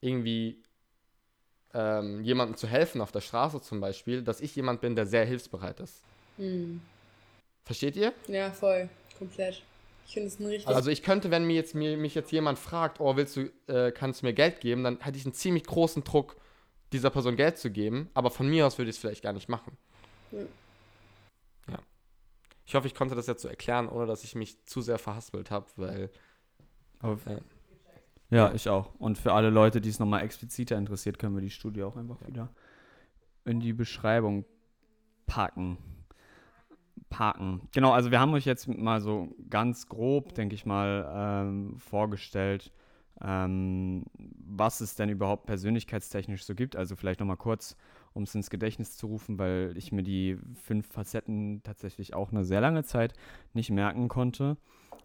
irgendwie ähm, jemandem zu helfen auf der Straße zum Beispiel, dass ich jemand bin, der sehr hilfsbereit ist. Hm. Versteht ihr? Ja, voll, komplett. Ich finde es ein richtig. Also ich könnte, wenn mir jetzt mir, mich jetzt jemand fragt, oh, willst du, äh, kannst du mir Geld geben, dann hätte ich einen ziemlich großen Druck, dieser Person Geld zu geben, aber von mir aus würde ich es vielleicht gar nicht machen. Ja. ja. Ich hoffe, ich konnte das jetzt so erklären, ohne dass ich mich zu sehr verhaspelt habe, weil. Äh, ja, ich auch. Und für alle Leute, die es nochmal expliziter interessiert, können wir die Studie auch einfach ja. wieder in die Beschreibung packen. Parken. Genau, also wir haben euch jetzt mal so ganz grob, denke ich mal, ähm, vorgestellt, ähm, was es denn überhaupt persönlichkeitstechnisch so gibt. Also vielleicht nochmal kurz, um es ins Gedächtnis zu rufen, weil ich mir die fünf Facetten tatsächlich auch eine sehr lange Zeit nicht merken konnte.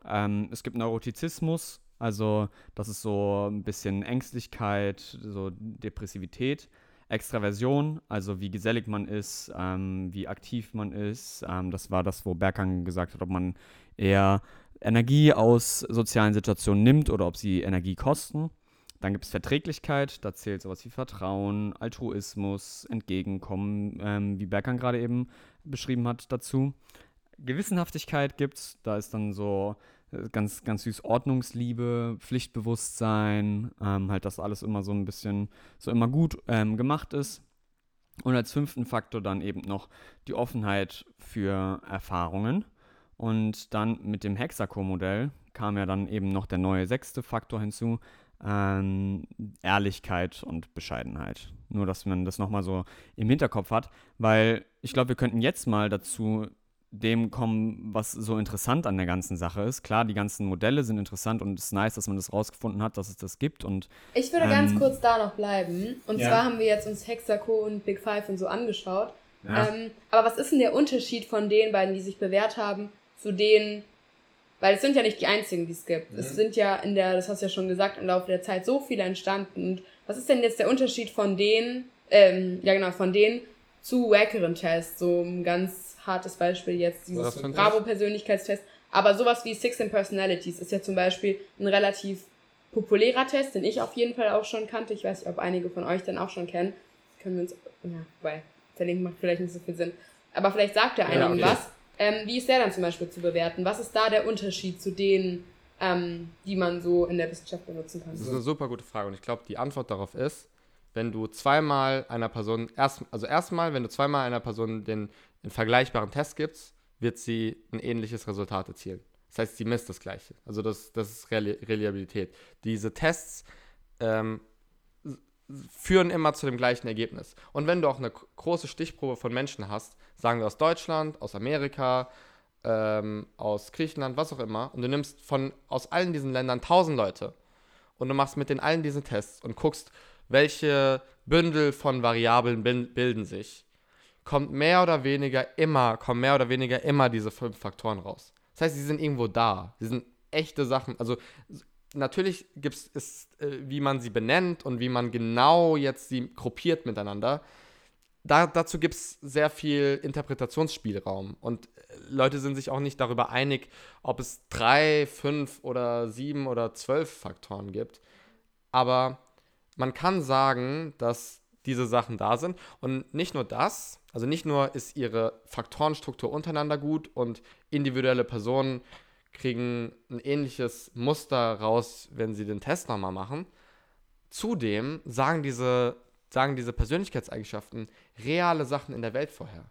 Ähm, es gibt Neurotizismus, also das ist so ein bisschen Ängstlichkeit, so Depressivität. Extraversion, also wie gesellig man ist, ähm, wie aktiv man ist. Ähm, das war das, wo Berghang gesagt hat, ob man eher Energie aus sozialen Situationen nimmt oder ob sie Energie kosten. Dann gibt es Verträglichkeit, da zählt sowas wie Vertrauen, Altruismus, Entgegenkommen, ähm, wie Berkan gerade eben beschrieben hat, dazu. Gewissenhaftigkeit gibt es, da ist dann so ganz, ganz süß Ordnungsliebe, Pflichtbewusstsein, ähm, halt, dass alles immer so ein bisschen, so immer gut ähm, gemacht ist. Und als fünften Faktor dann eben noch die Offenheit für Erfahrungen. Und dann mit dem Hexaco-Modell kam ja dann eben noch der neue sechste Faktor hinzu, ähm, Ehrlichkeit und Bescheidenheit. Nur, dass man das nochmal so im Hinterkopf hat, weil ich glaube, wir könnten jetzt mal dazu dem kommen, was so interessant an der ganzen Sache ist. Klar, die ganzen Modelle sind interessant und es ist nice, dass man das rausgefunden hat, dass es das gibt. Und, ich würde ähm, ganz kurz da noch bleiben. Und ja. zwar haben wir jetzt uns Hexaco und Big Five und so angeschaut. Ja. Ähm, aber was ist denn der Unterschied von den beiden, die sich bewährt haben, zu denen, weil es sind ja nicht die einzigen, die es gibt. Mhm. Es sind ja in der, das hast du ja schon gesagt, im Laufe der Zeit so viele entstanden. Und was ist denn jetzt der Unterschied von denen, ähm, ja genau, von denen zu wackeren Tests? So ein ganz hartes Beispiel jetzt, dieses Bravo-Persönlichkeitstest. Aber sowas wie Six and Personalities ist ja zum Beispiel ein relativ populärer Test, den ich auf jeden Fall auch schon kannte. Ich weiß nicht, ob einige von euch den auch schon kennen. Können wir uns, ja, weil verlinken macht vielleicht nicht so viel Sinn. Aber vielleicht sagt er einigen ja, okay. was. Ähm, wie ist der dann zum Beispiel zu bewerten? Was ist da der Unterschied zu denen, ähm, die man so in der Wissenschaft benutzen kann? Das ist eine super gute Frage und ich glaube, die Antwort darauf ist, wenn du zweimal einer Person, erst, also erstmal, wenn du zweimal einer Person den, den vergleichbaren Test gibst, wird sie ein ähnliches Resultat erzielen. Das heißt, sie misst das Gleiche. Also das, das ist Reliabilität. Diese Tests ähm, führen immer zu dem gleichen Ergebnis. Und wenn du auch eine große Stichprobe von Menschen hast, sagen wir aus Deutschland, aus Amerika, ähm, aus Griechenland, was auch immer, und du nimmst von aus allen diesen Ländern 1000 Leute und du machst mit den allen diesen Tests und guckst, welche Bündel von Variablen bilden sich, kommt mehr oder weniger immer, kommen mehr oder weniger immer diese fünf Faktoren raus. Das heißt, sie sind irgendwo da. Sie sind echte Sachen. Also natürlich gibt es, äh, wie man sie benennt und wie man genau jetzt sie gruppiert miteinander. Da, dazu gibt es sehr viel Interpretationsspielraum. Und äh, Leute sind sich auch nicht darüber einig, ob es drei, fünf oder sieben oder zwölf Faktoren gibt. Aber man kann sagen, dass diese Sachen da sind. Und nicht nur das, also nicht nur ist ihre Faktorenstruktur untereinander gut und individuelle Personen kriegen ein ähnliches Muster raus, wenn sie den Test nochmal machen. Zudem sagen diese, sagen diese Persönlichkeitseigenschaften reale Sachen in der Welt vorher.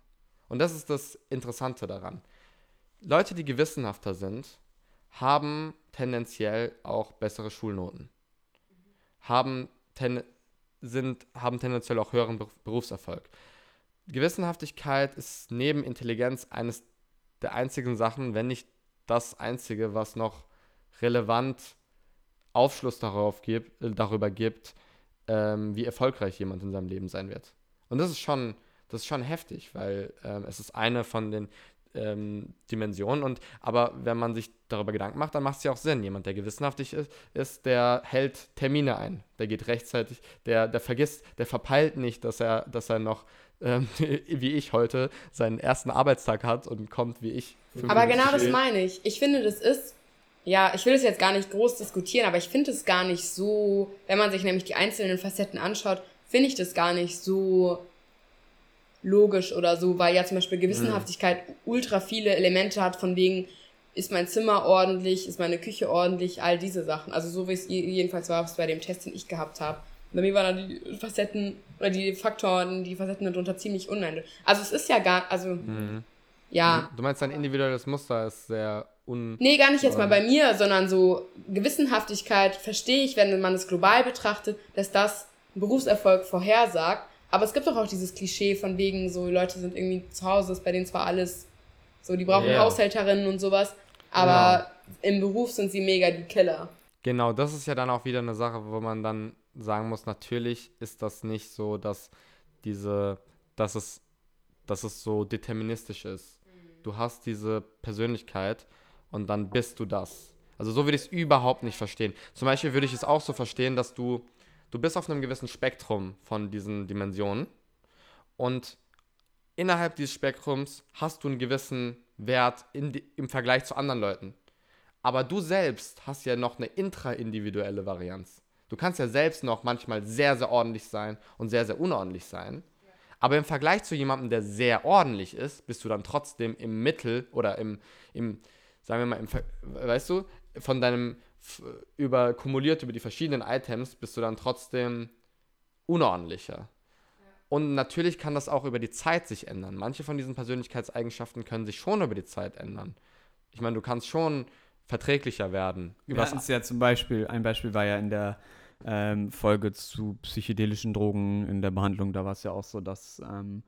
Und das ist das Interessante daran. Leute, die gewissenhafter sind, haben tendenziell auch bessere Schulnoten. Haben, ten, sind, haben tendenziell auch höheren Berufserfolg. Gewissenhaftigkeit ist neben Intelligenz eines der einzigen Sachen, wenn nicht das Einzige, was noch relevant Aufschluss darauf gibt, äh, darüber gibt, ähm, wie erfolgreich jemand in seinem Leben sein wird. Und das ist schon, das ist schon heftig, weil ähm, es ist eine von den ähm, Dimensionen. Und aber wenn man sich darüber Gedanken macht, dann macht es ja auch Sinn. Jemand, der gewissenhaftig ist, ist, der hält Termine ein, der geht rechtzeitig, der, der vergisst, der verpeilt nicht, dass er, dass er noch ähm, wie ich heute seinen ersten Arbeitstag hat und kommt wie ich. Aber genau das meine ich. Ich finde, das ist, ja, ich will es jetzt gar nicht groß diskutieren, aber ich finde es gar nicht so, wenn man sich nämlich die einzelnen Facetten anschaut, finde ich das gar nicht so logisch oder so, weil ja zum Beispiel Gewissenhaftigkeit mhm. ultra viele Elemente hat, von wegen, ist mein Zimmer ordentlich, ist meine Küche ordentlich, all diese Sachen. Also so wie es jedenfalls war, was bei dem Test, den ich gehabt habe. Bei mir waren da die Facetten oder die Faktoren, die Facetten darunter ziemlich uneindeutig. Also es ist ja gar, also mhm. ja. Du meinst, dein individuelles Muster ist sehr un... Nee, gar nicht jetzt mal bei mir, sondern so Gewissenhaftigkeit verstehe ich, wenn man es global betrachtet, dass das Berufserfolg vorhersagt. Aber es gibt doch auch dieses Klischee von wegen, so Leute sind irgendwie zu Hause, ist bei denen zwar alles so, die brauchen yeah. Haushälterinnen und sowas, aber ja. im Beruf sind sie mega die Killer. Genau, das ist ja dann auch wieder eine Sache, wo man dann sagen muss, natürlich ist das nicht so, dass diese, dass es, dass es so deterministisch ist. Du hast diese Persönlichkeit und dann bist du das. Also so würde ich es überhaupt nicht verstehen. Zum Beispiel würde ich es auch so verstehen, dass du du bist auf einem gewissen Spektrum von diesen Dimensionen und innerhalb dieses Spektrums hast du einen gewissen Wert die, im Vergleich zu anderen Leuten. Aber du selbst hast ja noch eine intraindividuelle Varianz. Du kannst ja selbst noch manchmal sehr, sehr ordentlich sein und sehr, sehr unordentlich sein. Aber im Vergleich zu jemandem, der sehr ordentlich ist, bist du dann trotzdem im Mittel oder im, im sagen wir mal, im, weißt du, von deinem über kumuliert über die verschiedenen Items bist du dann trotzdem unordentlicher. Und natürlich kann das auch über die Zeit sich ändern. Manche von diesen Persönlichkeitseigenschaften können sich schon über die Zeit ändern. Ich meine, du kannst schon verträglicher werden. Wir hatten es ja zum Beispiel, ein Beispiel war ja in der ähm, Folge zu psychedelischen Drogen in der Behandlung, da war es ja auch so, dass ähm,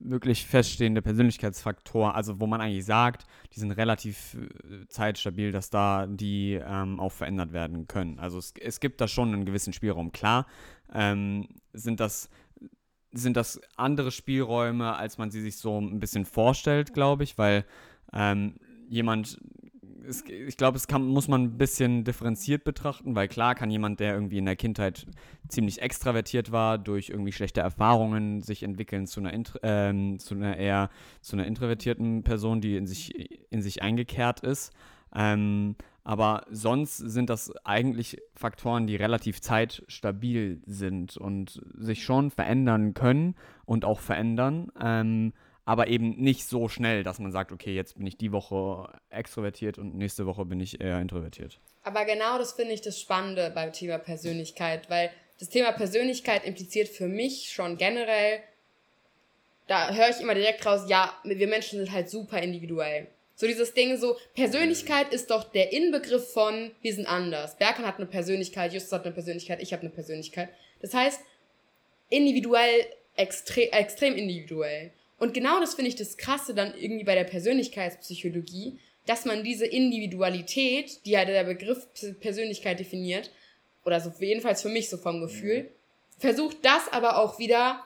wirklich feststehende Persönlichkeitsfaktoren, also wo man eigentlich sagt, die sind relativ äh, zeitstabil, dass da die ähm, auch verändert werden können. Also es, es gibt da schon einen gewissen Spielraum. Klar ähm, sind das sind das andere Spielräume, als man sie sich so ein bisschen vorstellt, glaube ich, weil ähm, jemand es, ich glaube, es kann, muss man ein bisschen differenziert betrachten, weil klar kann jemand, der irgendwie in der Kindheit ziemlich extravertiert war, durch irgendwie schlechte Erfahrungen sich entwickeln zu einer, ähm, zu einer eher zu einer introvertierten Person, die in sich, in sich eingekehrt ist. Ähm, aber sonst sind das eigentlich Faktoren, die relativ zeitstabil sind und sich schon verändern können und auch verändern. Ähm, aber eben nicht so schnell, dass man sagt, okay, jetzt bin ich die Woche extrovertiert und nächste Woche bin ich eher introvertiert. Aber genau das finde ich das Spannende beim Thema Persönlichkeit, weil das Thema Persönlichkeit impliziert für mich schon generell, da höre ich immer direkt raus, ja, wir Menschen sind halt super individuell. So dieses Ding, so Persönlichkeit ist doch der Inbegriff von wir sind anders. Berkan hat eine Persönlichkeit, Justus hat eine Persönlichkeit, ich habe eine Persönlichkeit. Das heißt, individuell, extre extrem individuell. Und genau das finde ich das Krasse dann irgendwie bei der Persönlichkeitspsychologie, dass man diese Individualität, die ja der Begriff Persönlichkeit definiert, oder so jedenfalls für mich so vom Gefühl, mhm. versucht das aber auch wieder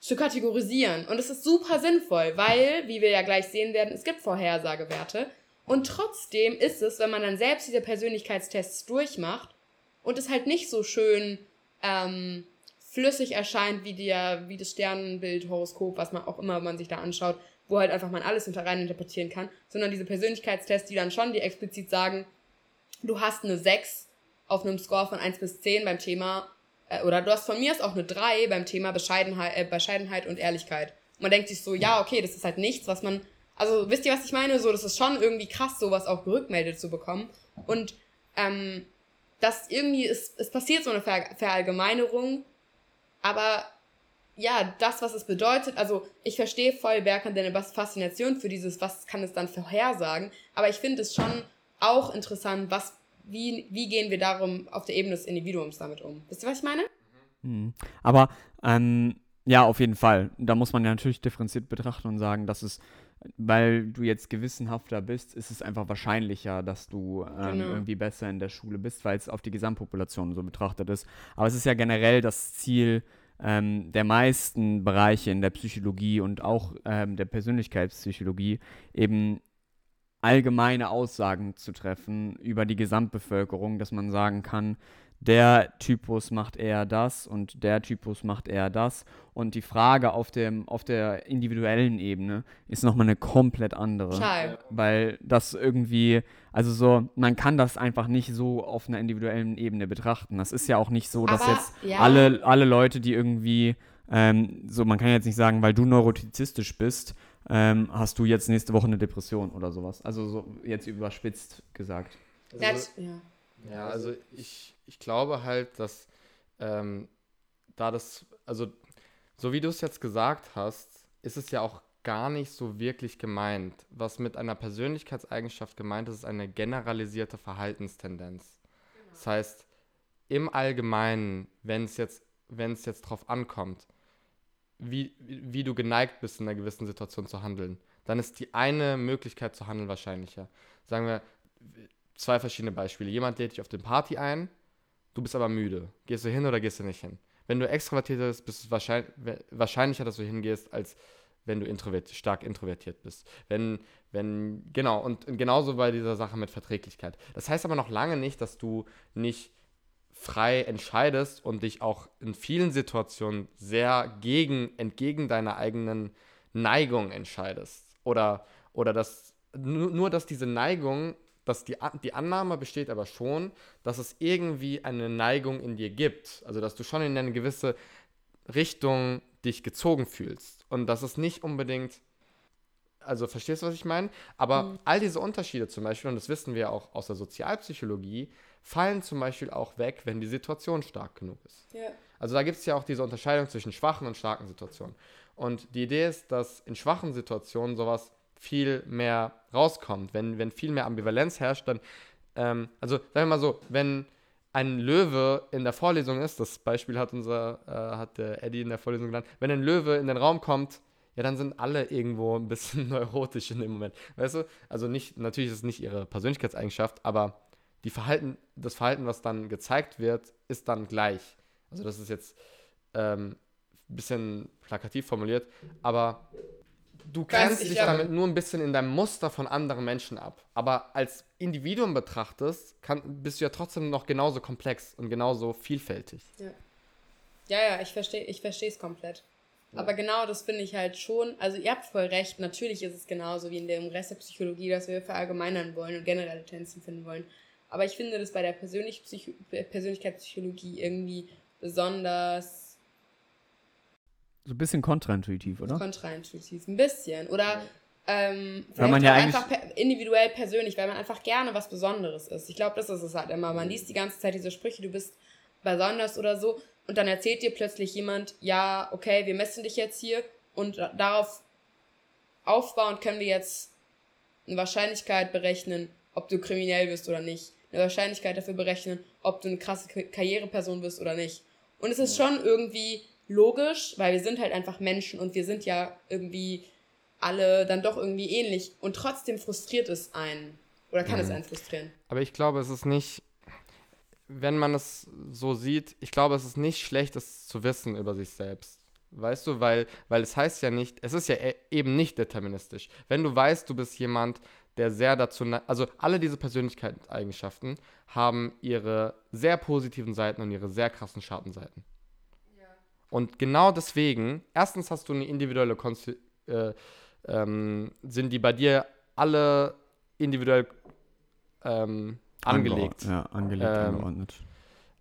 zu kategorisieren. Und es ist super sinnvoll, weil, wie wir ja gleich sehen werden, es gibt Vorhersagewerte. Und trotzdem ist es, wenn man dann selbst diese Persönlichkeitstests durchmacht und es halt nicht so schön ähm, flüssig erscheint wie, der, wie das Sternenbild, Horoskop, was man auch immer man sich da anschaut, wo halt einfach man alles hinter rein interpretieren kann, sondern diese Persönlichkeitstests, die dann schon, die explizit sagen, du hast eine 6 auf einem Score von 1 bis 10 beim Thema, äh, oder du hast von mir aus auch eine 3 beim Thema Bescheidenheit, äh, Bescheidenheit und Ehrlichkeit. Und man denkt sich so, ja, okay, das ist halt nichts, was man, also wisst ihr, was ich meine? So, das ist schon irgendwie krass, sowas auch gerückmeldet zu bekommen. Und ähm, das irgendwie ist, es passiert so eine Ver Verallgemeinerung, aber ja, das, was es bedeutet, also ich verstehe voll Berkan deine Faszination für dieses, was kann es dann vorhersagen, aber ich finde es schon auch interessant, was, wie, wie gehen wir darum auf der Ebene des Individuums damit um. Wisst ihr, was ich meine? Mhm. Aber ähm, ja, auf jeden Fall. Da muss man ja natürlich differenziert betrachten und sagen, dass es, weil du jetzt gewissenhafter bist, ist es einfach wahrscheinlicher, dass du ähm, genau. irgendwie besser in der Schule bist, weil es auf die Gesamtpopulation so betrachtet ist. Aber es ist ja generell das Ziel, ähm, der meisten Bereiche in der Psychologie und auch ähm, der Persönlichkeitspsychologie eben allgemeine Aussagen zu treffen über die Gesamtbevölkerung, dass man sagen kann, der Typus macht eher das und der Typus macht eher das. Und die Frage auf, dem, auf der individuellen Ebene ist nochmal eine komplett andere. Schall. Weil das irgendwie, also so, man kann das einfach nicht so auf einer individuellen Ebene betrachten. Das ist ja auch nicht so, dass Aber, jetzt ja. alle, alle Leute, die irgendwie, ähm, so, man kann jetzt nicht sagen, weil du neurotizistisch bist, ähm, hast du jetzt nächste Woche eine Depression oder sowas. Also so jetzt überspitzt gesagt. Also, ja. Ja, also ich, ich glaube halt, dass ähm, da das, also so wie du es jetzt gesagt hast, ist es ja auch gar nicht so wirklich gemeint. Was mit einer Persönlichkeitseigenschaft gemeint ist, ist eine generalisierte Verhaltenstendenz. Genau. Das heißt, im Allgemeinen, wenn es jetzt, wenn es jetzt drauf ankommt, wie, wie du geneigt bist, in einer gewissen Situation zu handeln, dann ist die eine Möglichkeit zu handeln wahrscheinlicher. Sagen wir, zwei verschiedene Beispiele. Jemand lädt dich auf den Party ein, du bist aber müde. Gehst du hin oder gehst du nicht hin? Wenn du extrovertiert bist, bist es wahrscheinlich, wahrscheinlicher, dass du hingehst, als wenn du introvertiert, stark introvertiert bist. Wenn, wenn, genau, und, und genauso bei dieser Sache mit Verträglichkeit. Das heißt aber noch lange nicht, dass du nicht frei entscheidest und dich auch in vielen Situationen sehr gegen, entgegen deiner eigenen Neigung entscheidest. Oder, oder dass, nur, nur dass diese Neigung dass die, die Annahme besteht aber schon, dass es irgendwie eine Neigung in dir gibt. Also dass du schon in eine gewisse Richtung dich gezogen fühlst. Und dass es nicht unbedingt, also verstehst du, was ich meine? Aber mhm. all diese Unterschiede zum Beispiel, und das wissen wir auch aus der Sozialpsychologie, fallen zum Beispiel auch weg, wenn die Situation stark genug ist. Ja. Also da gibt es ja auch diese Unterscheidung zwischen schwachen und starken Situationen. Und die Idee ist, dass in schwachen Situationen sowas viel mehr rauskommt, wenn, wenn viel mehr Ambivalenz herrscht, dann, ähm, also sagen wir mal so, wenn ein Löwe in der Vorlesung ist, das Beispiel hat unser, äh, hat der Eddie in der Vorlesung genannt, wenn ein Löwe in den Raum kommt, ja, dann sind alle irgendwo ein bisschen neurotisch in dem Moment. Weißt du? Also nicht, natürlich ist es nicht ihre Persönlichkeitseigenschaft, aber die Verhalten, das Verhalten, was dann gezeigt wird, ist dann gleich. Also das ist jetzt ähm, ein bisschen plakativ formuliert, aber du grenzt dich damit nur ein bisschen in deinem Muster von anderen Menschen ab. Aber als Individuum betrachtest, kann, bist du ja trotzdem noch genauso komplex und genauso vielfältig. Ja, ja, ja ich verstehe ich es komplett. Ja. Aber genau das finde ich halt schon, also ihr habt voll recht, natürlich ist es genauso wie in dem Rest der Psychologie, dass wir verallgemeinern wollen und generelle Tendenzen finden wollen. Aber ich finde das bei der Persönlich Psycho Persönlichkeitspsychologie irgendwie besonders so ein bisschen kontraintuitiv, oder? Kontraintuitiv, ein bisschen. Oder ähm, vielleicht man ja einfach per individuell persönlich, weil man einfach gerne was Besonderes ist. Ich glaube, das ist es halt immer. Man liest die ganze Zeit diese Sprüche, du bist besonders oder so. Und dann erzählt dir plötzlich jemand, ja, okay, wir messen dich jetzt hier und darauf aufbauend können wir jetzt eine Wahrscheinlichkeit berechnen, ob du kriminell bist oder nicht. Eine Wahrscheinlichkeit dafür berechnen, ob du eine krasse Karriereperson bist oder nicht. Und es ist schon irgendwie logisch, weil wir sind halt einfach Menschen und wir sind ja irgendwie alle dann doch irgendwie ähnlich und trotzdem frustriert es einen oder kann mhm. es einen frustrieren. Aber ich glaube, es ist nicht, wenn man es so sieht, ich glaube, es ist nicht schlecht, es zu wissen über sich selbst. Weißt du, weil, weil es heißt ja nicht, es ist ja e, eben nicht deterministisch. Wenn du weißt, du bist jemand, der sehr dazu, also alle diese Persönlichkeitseigenschaften haben ihre sehr positiven Seiten und ihre sehr krassen Schattenseiten. Und genau deswegen, erstens hast du eine individuelle Konsti äh, ähm, sind die bei dir alle individuell ähm, angelegt. Ja, angelegt, ähm, angeordnet.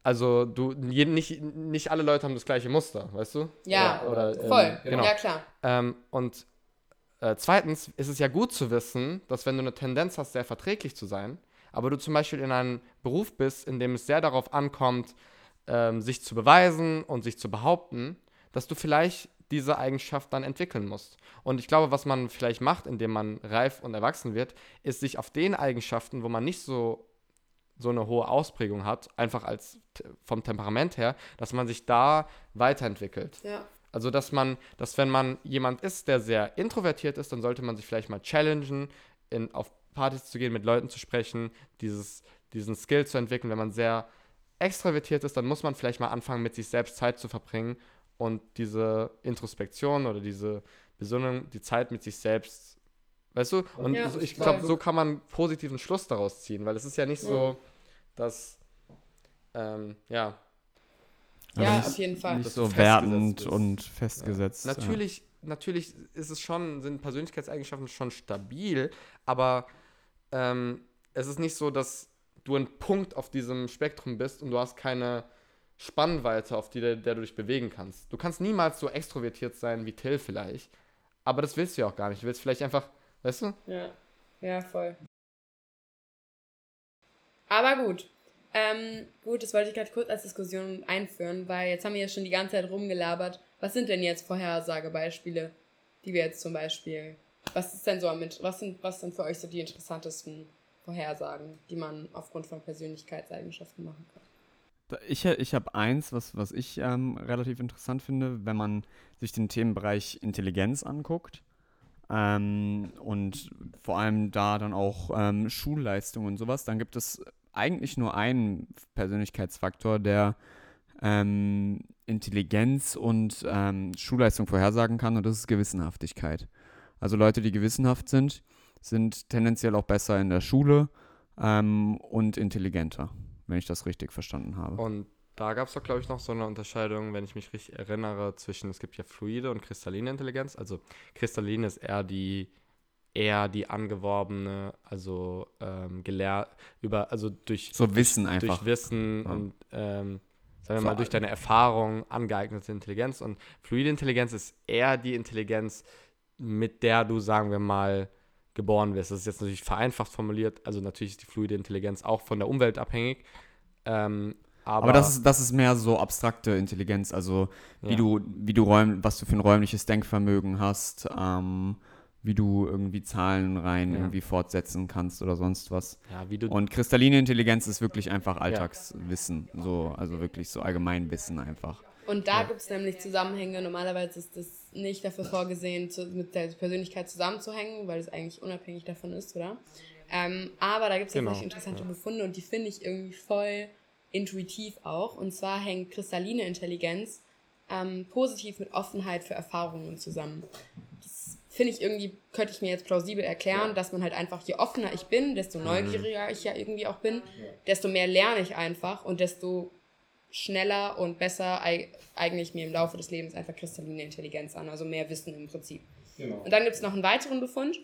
Also du, nicht, nicht alle Leute haben das gleiche Muster, weißt du? Ja, oder, oder voll, ähm, genau. ja klar. Ähm, und äh, zweitens ist es ja gut zu wissen, dass wenn du eine Tendenz hast, sehr verträglich zu sein, aber du zum Beispiel in einem Beruf bist, in dem es sehr darauf ankommt, ähm, sich zu beweisen und sich zu behaupten, dass du vielleicht diese Eigenschaft dann entwickeln musst. Und ich glaube, was man vielleicht macht, indem man reif und erwachsen wird, ist sich auf den Eigenschaften, wo man nicht so so eine hohe Ausprägung hat, einfach als vom Temperament her, dass man sich da weiterentwickelt. Ja. Also, dass man, dass wenn man jemand ist, der sehr introvertiert ist, dann sollte man sich vielleicht mal challengen, in, auf Partys zu gehen, mit Leuten zu sprechen, dieses, diesen Skill zu entwickeln. Wenn man sehr extrovertiert ist, dann muss man vielleicht mal anfangen, mit sich selbst Zeit zu verbringen und diese Introspektion oder diese Besinnung, die Zeit mit sich selbst, weißt du? Und ja, ich glaube, so kann man positiven Schluss daraus ziehen, weil es ist ja nicht ja. so, dass, ähm, ja. Ja, auf jeden Fall. Nicht so wertend und festgesetzt. Ja. Natürlich, natürlich ist es schon, sind Persönlichkeitseigenschaften schon stabil, aber ähm, es ist nicht so, dass du ein Punkt auf diesem Spektrum bist und du hast keine Spannweite, auf die der, der du dich bewegen kannst. Du kannst niemals so extrovertiert sein wie Till vielleicht. Aber das willst du ja auch gar nicht. Du willst vielleicht einfach, weißt du? Ja. Ja, voll. Aber gut. Ähm, gut, das wollte ich gerade kurz als Diskussion einführen, weil jetzt haben wir ja schon die ganze Zeit rumgelabert. Was sind denn jetzt Vorhersagebeispiele, die wir jetzt zum Beispiel. Was ist denn so am was sind, was sind für euch so die interessantesten Vorhersagen, die man aufgrund von Persönlichkeitseigenschaften machen kann? Ich, ich habe eins, was, was ich ähm, relativ interessant finde, wenn man sich den Themenbereich Intelligenz anguckt ähm, und vor allem da dann auch ähm, Schulleistung und sowas, dann gibt es eigentlich nur einen Persönlichkeitsfaktor, der ähm, Intelligenz und ähm, Schulleistung vorhersagen kann und das ist Gewissenhaftigkeit. Also Leute, die gewissenhaft sind, sind tendenziell auch besser in der Schule ähm, und intelligenter wenn ich das richtig verstanden habe. Und da gab es doch, glaube ich, noch so eine Unterscheidung, wenn ich mich richtig erinnere, zwischen, es gibt ja fluide und kristalline Intelligenz. Also kristalline ist eher die eher die angeworbene, also ähm, gelehrt, über, also durch so Wissen einfach. Durch Wissen ja. und ähm, sagen wir mal, durch deine Erfahrung angeeignete Intelligenz. Und fluide Intelligenz ist eher die Intelligenz, mit der du, sagen wir mal, geboren wirst. Das ist jetzt natürlich vereinfacht formuliert. Also natürlich ist die fluide Intelligenz auch von der Umwelt abhängig. Ähm, aber, aber, das, ist, das ist mehr so abstrakte Intelligenz, also wie ja. du, wie du räum, was du für ein räumliches Denkvermögen hast, ähm, wie du irgendwie Zahlen rein ja. irgendwie fortsetzen kannst oder sonst was. Ja, wie du Und kristalline Intelligenz ist wirklich einfach Alltagswissen, so, also wirklich so Allgemeinwissen einfach. Und da gibt es nämlich Zusammenhänge. Normalerweise ist das nicht dafür vorgesehen, zu, mit der Persönlichkeit zusammenzuhängen, weil es eigentlich unabhängig davon ist, oder? Ähm, aber da gibt es genau. tatsächlich interessante Befunde und die finde ich irgendwie voll intuitiv auch. Und zwar hängt kristalline Intelligenz ähm, positiv mit Offenheit für Erfahrungen zusammen. Das finde ich irgendwie, könnte ich mir jetzt plausibel erklären, dass man halt einfach, je offener ich bin, desto neugieriger ich ja irgendwie auch bin, desto mehr lerne ich einfach und desto schneller und besser eigentlich mir im Laufe des Lebens einfach kristalline Intelligenz an, also mehr Wissen im Prinzip. Genau. Und dann gibt es noch einen weiteren Befund,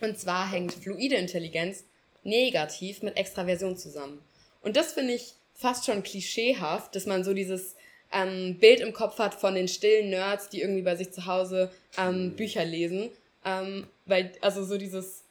und zwar hängt fluide Intelligenz negativ mit Extraversion zusammen. Und das finde ich fast schon klischeehaft, dass man so dieses ähm, Bild im Kopf hat von den stillen Nerds, die irgendwie bei sich zu Hause ähm, Bücher lesen. Ähm, weil, also so dieses,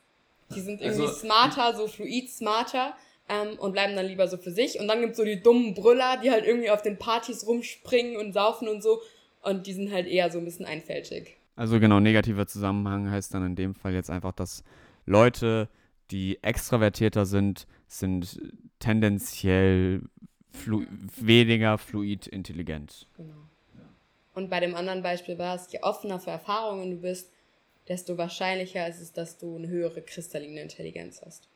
die sind irgendwie also, smarter, so fluid smarter ähm, und bleiben dann lieber so für sich. Und dann gibt es so die dummen Brüller, die halt irgendwie auf den Partys rumspringen und saufen und so. Und die sind halt eher so ein bisschen einfältig. Also genau, negativer Zusammenhang heißt dann in dem Fall jetzt einfach, dass Leute, die extravertierter sind, sind tendenziell flu weniger fluid intelligent. Genau. Und bei dem anderen Beispiel war es, je offener für Erfahrungen du bist, desto wahrscheinlicher ist es, dass du eine höhere kristalline Intelligenz hast.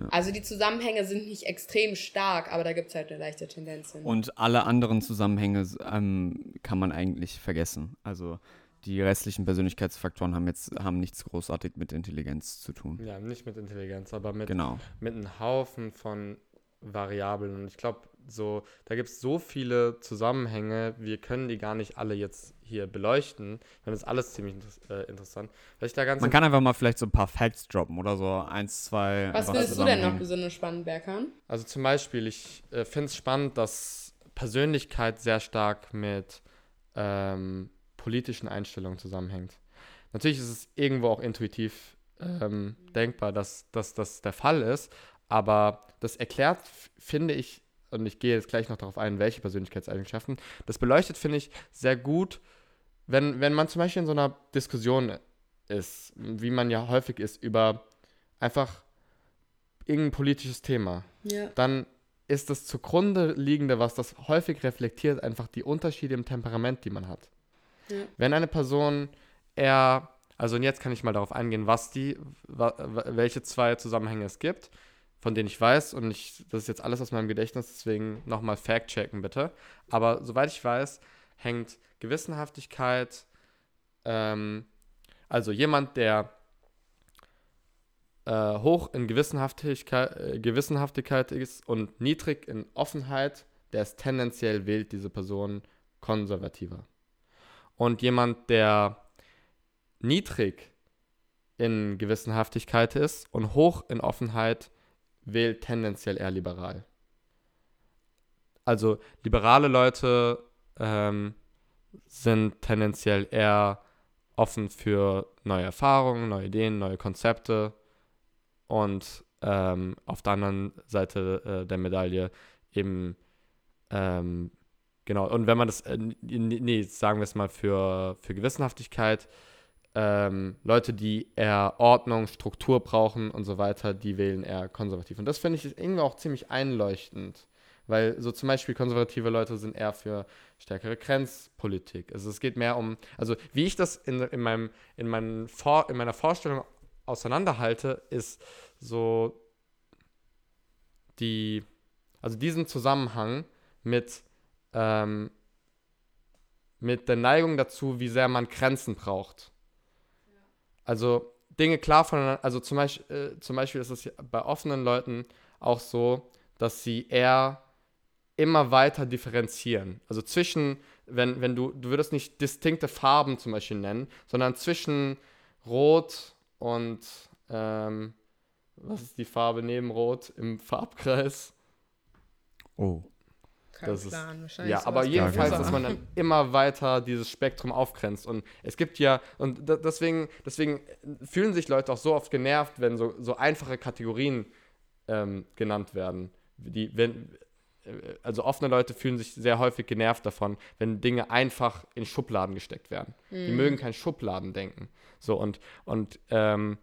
Ja. Also die Zusammenhänge sind nicht extrem stark, aber da gibt es halt eine leichte Tendenz hin. Und alle anderen Zusammenhänge ähm, kann man eigentlich vergessen. Also die restlichen Persönlichkeitsfaktoren haben jetzt haben nichts großartig mit Intelligenz zu tun. Ja, nicht mit Intelligenz, aber mit, genau. mit einem Haufen von Variablen. Und ich glaube, so, da gibt es so viele Zusammenhänge, wir können die gar nicht alle jetzt hier beleuchten. Das ist alles ziemlich äh, interessant. da ganz Man kann einfach mal vielleicht so ein paar Facts droppen oder so eins, zwei. Was findest du denn noch besonders spannend, Berkan? Also zum Beispiel, ich äh, finde es spannend, dass Persönlichkeit sehr stark mit ähm, politischen Einstellungen zusammenhängt. Natürlich ist es irgendwo auch intuitiv ähm, denkbar, dass, dass das der Fall ist, aber das erklärt, finde ich, und ich gehe jetzt gleich noch darauf ein, welche Persönlichkeitseigenschaften, das beleuchtet, finde ich, sehr gut, wenn, wenn man zum Beispiel in so einer Diskussion ist, wie man ja häufig ist, über einfach irgendein politisches Thema, ja. dann ist das zugrunde liegende, was das häufig reflektiert, einfach die Unterschiede im Temperament, die man hat. Ja. Wenn eine Person eher, also und jetzt kann ich mal darauf eingehen, was die, welche zwei Zusammenhänge es gibt, von denen ich weiß, und ich, das ist jetzt alles aus meinem Gedächtnis, deswegen nochmal Fact-checken bitte. Aber soweit ich weiß, hängt Gewissenhaftigkeit, ähm, also jemand, der äh, hoch in Gewissenhaftigkeit, äh, Gewissenhaftigkeit ist und niedrig in Offenheit, der ist tendenziell wählt diese Person konservativer. Und jemand, der niedrig in Gewissenhaftigkeit ist und hoch in Offenheit, wählt tendenziell eher liberal. Also liberale Leute ähm, sind tendenziell eher offen für neue Erfahrungen, neue Ideen, neue Konzepte und ähm, auf der anderen Seite äh, der Medaille eben ähm, genau und wenn man das äh, nee, sagen wir es mal für für Gewissenhaftigkeit ähm, Leute, die eher Ordnung, Struktur brauchen und so weiter, die wählen eher konservativ. Und das finde ich irgendwie auch ziemlich einleuchtend. Weil so zum Beispiel konservative Leute sind eher für stärkere Grenzpolitik. Also es geht mehr um, also wie ich das in, in, meinem, in, meinem Vor, in meiner Vorstellung auseinanderhalte, ist so die, also diesen Zusammenhang mit, ähm, mit der Neigung dazu, wie sehr man Grenzen braucht. Also Dinge klar voneinander, also zum Beispiel, äh, zum Beispiel ist es bei offenen Leuten auch so, dass sie eher immer weiter differenzieren. Also zwischen, wenn, wenn du, du würdest nicht distinkte Farben zum Beispiel nennen, sondern zwischen Rot und ähm, was ist die Farbe neben Rot im Farbkreis? Oh keinen das Plan. Ist, Wahrscheinlich ja, aber jedenfalls, dass man dann immer weiter dieses Spektrum aufgrenzt. Und es gibt ja, und deswegen, deswegen fühlen sich Leute auch so oft genervt, wenn so, so einfache Kategorien ähm, genannt werden. Die, wenn, also offene Leute fühlen sich sehr häufig genervt davon, wenn Dinge einfach in Schubladen gesteckt werden. Mhm. Die mögen kein Schubladen denken. So und, und ähm,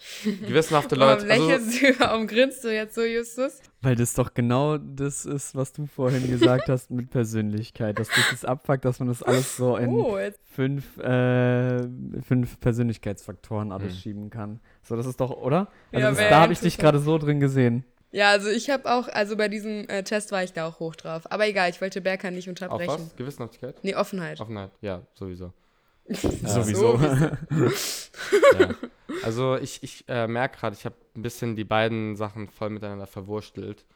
gewissenhafte Leute. Warum lächelst also, du, warum grinst du jetzt so, Justus? Weil das doch genau das ist, was du vorhin gesagt hast mit Persönlichkeit. Dass das ist abfuckt, dass man das alles so in oh, fünf, äh, fünf Persönlichkeitsfaktoren alles mhm. schieben kann. So, das ist doch, oder? Also ja, das, da habe ich dich gerade so drin gesehen. Ja, also ich habe auch, also bei diesem äh, Test war ich da auch hoch drauf. Aber egal, ich wollte Berker nicht unterbrechen. Auf was? Gewissenhaftigkeit? Nee, Offenheit. Offenheit, ja, sowieso. Sowieso. ja. Also ich, ich äh, merke gerade, ich habe ein bisschen die beiden Sachen voll miteinander verwurstelt.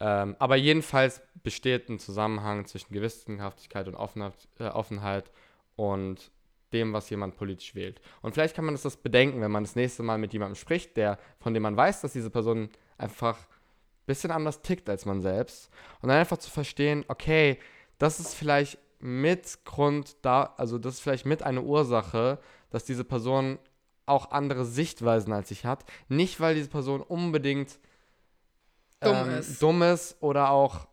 Ähm, aber jedenfalls besteht ein Zusammenhang zwischen Gewissenhaftigkeit und Offenheit, äh, Offenheit und dem, was jemand politisch wählt. Und vielleicht kann man das, das bedenken, wenn man das nächste Mal mit jemandem spricht, der, von dem man weiß, dass diese Person einfach ein bisschen anders tickt als man selbst. Und dann einfach zu verstehen, okay, das ist vielleicht mit Grund da, also das ist vielleicht mit eine Ursache, dass diese Person auch andere Sichtweisen als ich hat. Nicht, weil diese Person unbedingt ähm, dumm, ist. dumm ist oder auch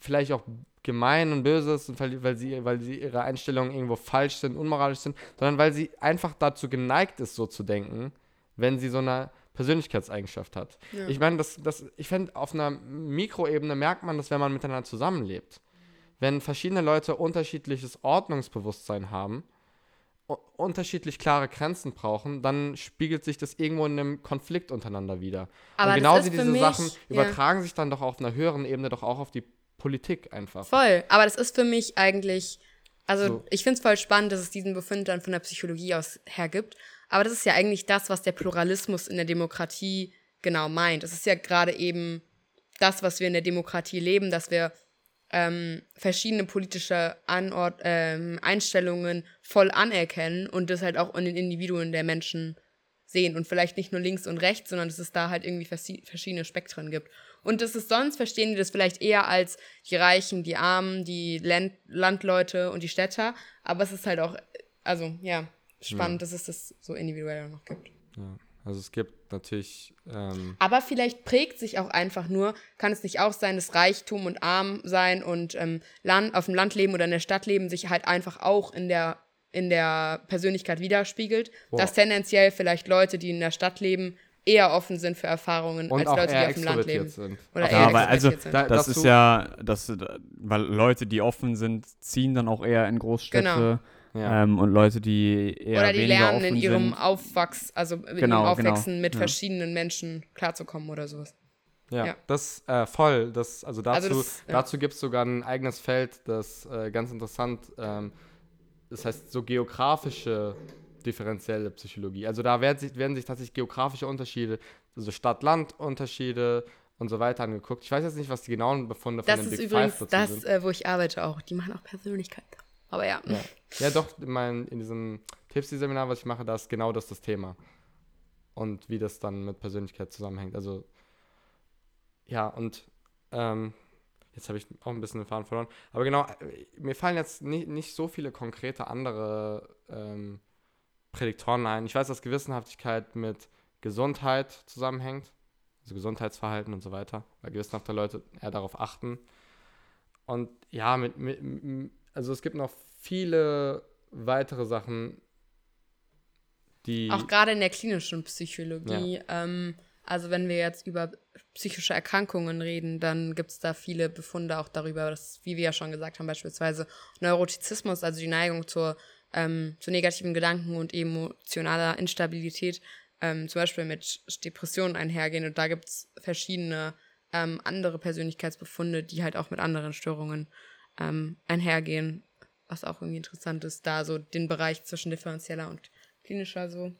vielleicht auch gemein und böse ist und weil, weil, sie, weil sie ihre Einstellungen irgendwo falsch sind, unmoralisch sind, sondern weil sie einfach dazu geneigt ist, so zu denken, wenn sie so eine Persönlichkeitseigenschaft hat. Ja. Ich meine, das, das, ich finde, auf einer Mikroebene merkt man das, wenn man miteinander zusammenlebt wenn verschiedene Leute unterschiedliches Ordnungsbewusstsein haben unterschiedlich klare Grenzen brauchen, dann spiegelt sich das irgendwo in einem Konflikt untereinander wieder. Aber und genauso diese mich, Sachen übertragen ja. sich dann doch auf einer höheren Ebene doch auch auf die Politik einfach. Voll, aber das ist für mich eigentlich, also so. ich finde es voll spannend, dass es diesen Befund dann von der Psychologie aus hergibt, aber das ist ja eigentlich das, was der Pluralismus in der Demokratie genau meint. Es ist ja gerade eben das, was wir in der Demokratie leben, dass wir ähm, verschiedene politische Anord ähm, Einstellungen voll anerkennen und das halt auch in den Individuen der Menschen sehen und vielleicht nicht nur links und rechts, sondern dass es da halt irgendwie verschiedene Spektren gibt. Und das ist sonst, verstehen die das vielleicht eher als die Reichen, die Armen, die Land Landleute und die Städter, aber es ist halt auch, also ja, spannend, ja. dass es das so individuell noch gibt. Ja. Also es gibt natürlich. Ähm Aber vielleicht prägt sich auch einfach nur, kann es nicht auch sein, dass Reichtum und Arm sein und ähm, Land, auf dem Land leben oder in der Stadt leben sich halt einfach auch in der, in der Persönlichkeit widerspiegelt. Boah. Dass tendenziell vielleicht Leute, die in der Stadt leben, eher offen sind für Erfahrungen und als Leute, die auf dem Land leben. Sind. Oder ja, aber also sind. das, das ist ja, das, weil Leute, die offen sind, ziehen dann auch eher in Großstädte. Genau ja. Ähm, und Leute, die eher Oder die weniger lernen in ihrem sind. Aufwachs, also in genau, ihrem genau. Aufwachsen genau. mit ja. verschiedenen Menschen klarzukommen oder sowas. Ja, ja. das äh, voll. Das, also dazu, also das, ja. dazu gibt es sogar ein eigenes Feld, das äh, ganz interessant, ähm, das heißt so geografische differenzielle Psychologie. Also da werden sich, werden sich tatsächlich geografische Unterschiede, also Stadt-Land-Unterschiede und so weiter angeguckt. Ich weiß jetzt nicht, was die genauen Befunde das von den Big Five dazu sind. Das ist übrigens das, wo ich arbeite auch. Die machen auch Persönlichkeit. Aber ja. Ja, ja doch, mein, in diesem Tipsy-Seminar, was ich mache, da ist genau das das Thema. Und wie das dann mit Persönlichkeit zusammenhängt. Also, ja, und ähm, jetzt habe ich auch ein bisschen den Faden verloren. Aber genau, äh, mir fallen jetzt nicht, nicht so viele konkrete andere ähm, Prädiktoren ein. Ich weiß, dass Gewissenhaftigkeit mit Gesundheit zusammenhängt. Also Gesundheitsverhalten und so weiter. Weil gewissenhafte Leute eher darauf achten. Und ja, mit, mit, also es gibt noch viele weitere Sachen, die. Auch gerade in der klinischen Psychologie. Ja. Ähm, also wenn wir jetzt über psychische Erkrankungen reden, dann gibt es da viele Befunde auch darüber, dass, wie wir ja schon gesagt haben, beispielsweise Neurotizismus, also die Neigung zur, ähm, zu negativen Gedanken und emotionaler Instabilität, ähm, zum Beispiel mit Depressionen einhergehen. Und da gibt es verschiedene ähm, andere Persönlichkeitsbefunde, die halt auch mit anderen Störungen ähm, einhergehen, was auch irgendwie interessant ist, da so den Bereich zwischen differenzieller und klinischer so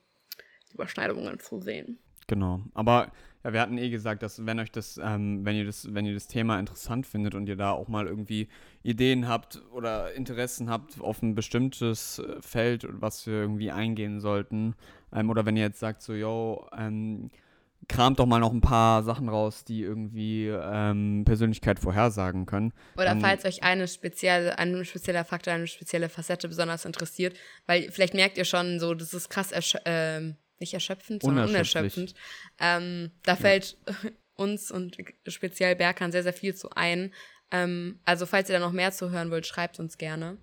Überschneidungen zu sehen. Genau, aber ja, wir hatten eh gesagt, dass wenn euch das, ähm, wenn ihr das, wenn ihr das Thema interessant findet und ihr da auch mal irgendwie Ideen habt oder Interessen habt auf ein bestimmtes äh, Feld, was wir irgendwie eingehen sollten, ähm, oder wenn ihr jetzt sagt so, yo, ähm, kramt doch mal noch ein paar Sachen raus, die irgendwie ähm, Persönlichkeit vorhersagen können. Oder um, falls euch eine spezielle, ein spezieller Faktor, eine spezielle Facette besonders interessiert, weil vielleicht merkt ihr schon so, das ist krass ersch äh, nicht erschöpfend, sondern unerschöpfend. Ähm, da fällt uns und speziell Berkan sehr, sehr viel zu ein. Ähm, also falls ihr da noch mehr zu hören wollt, schreibt uns gerne.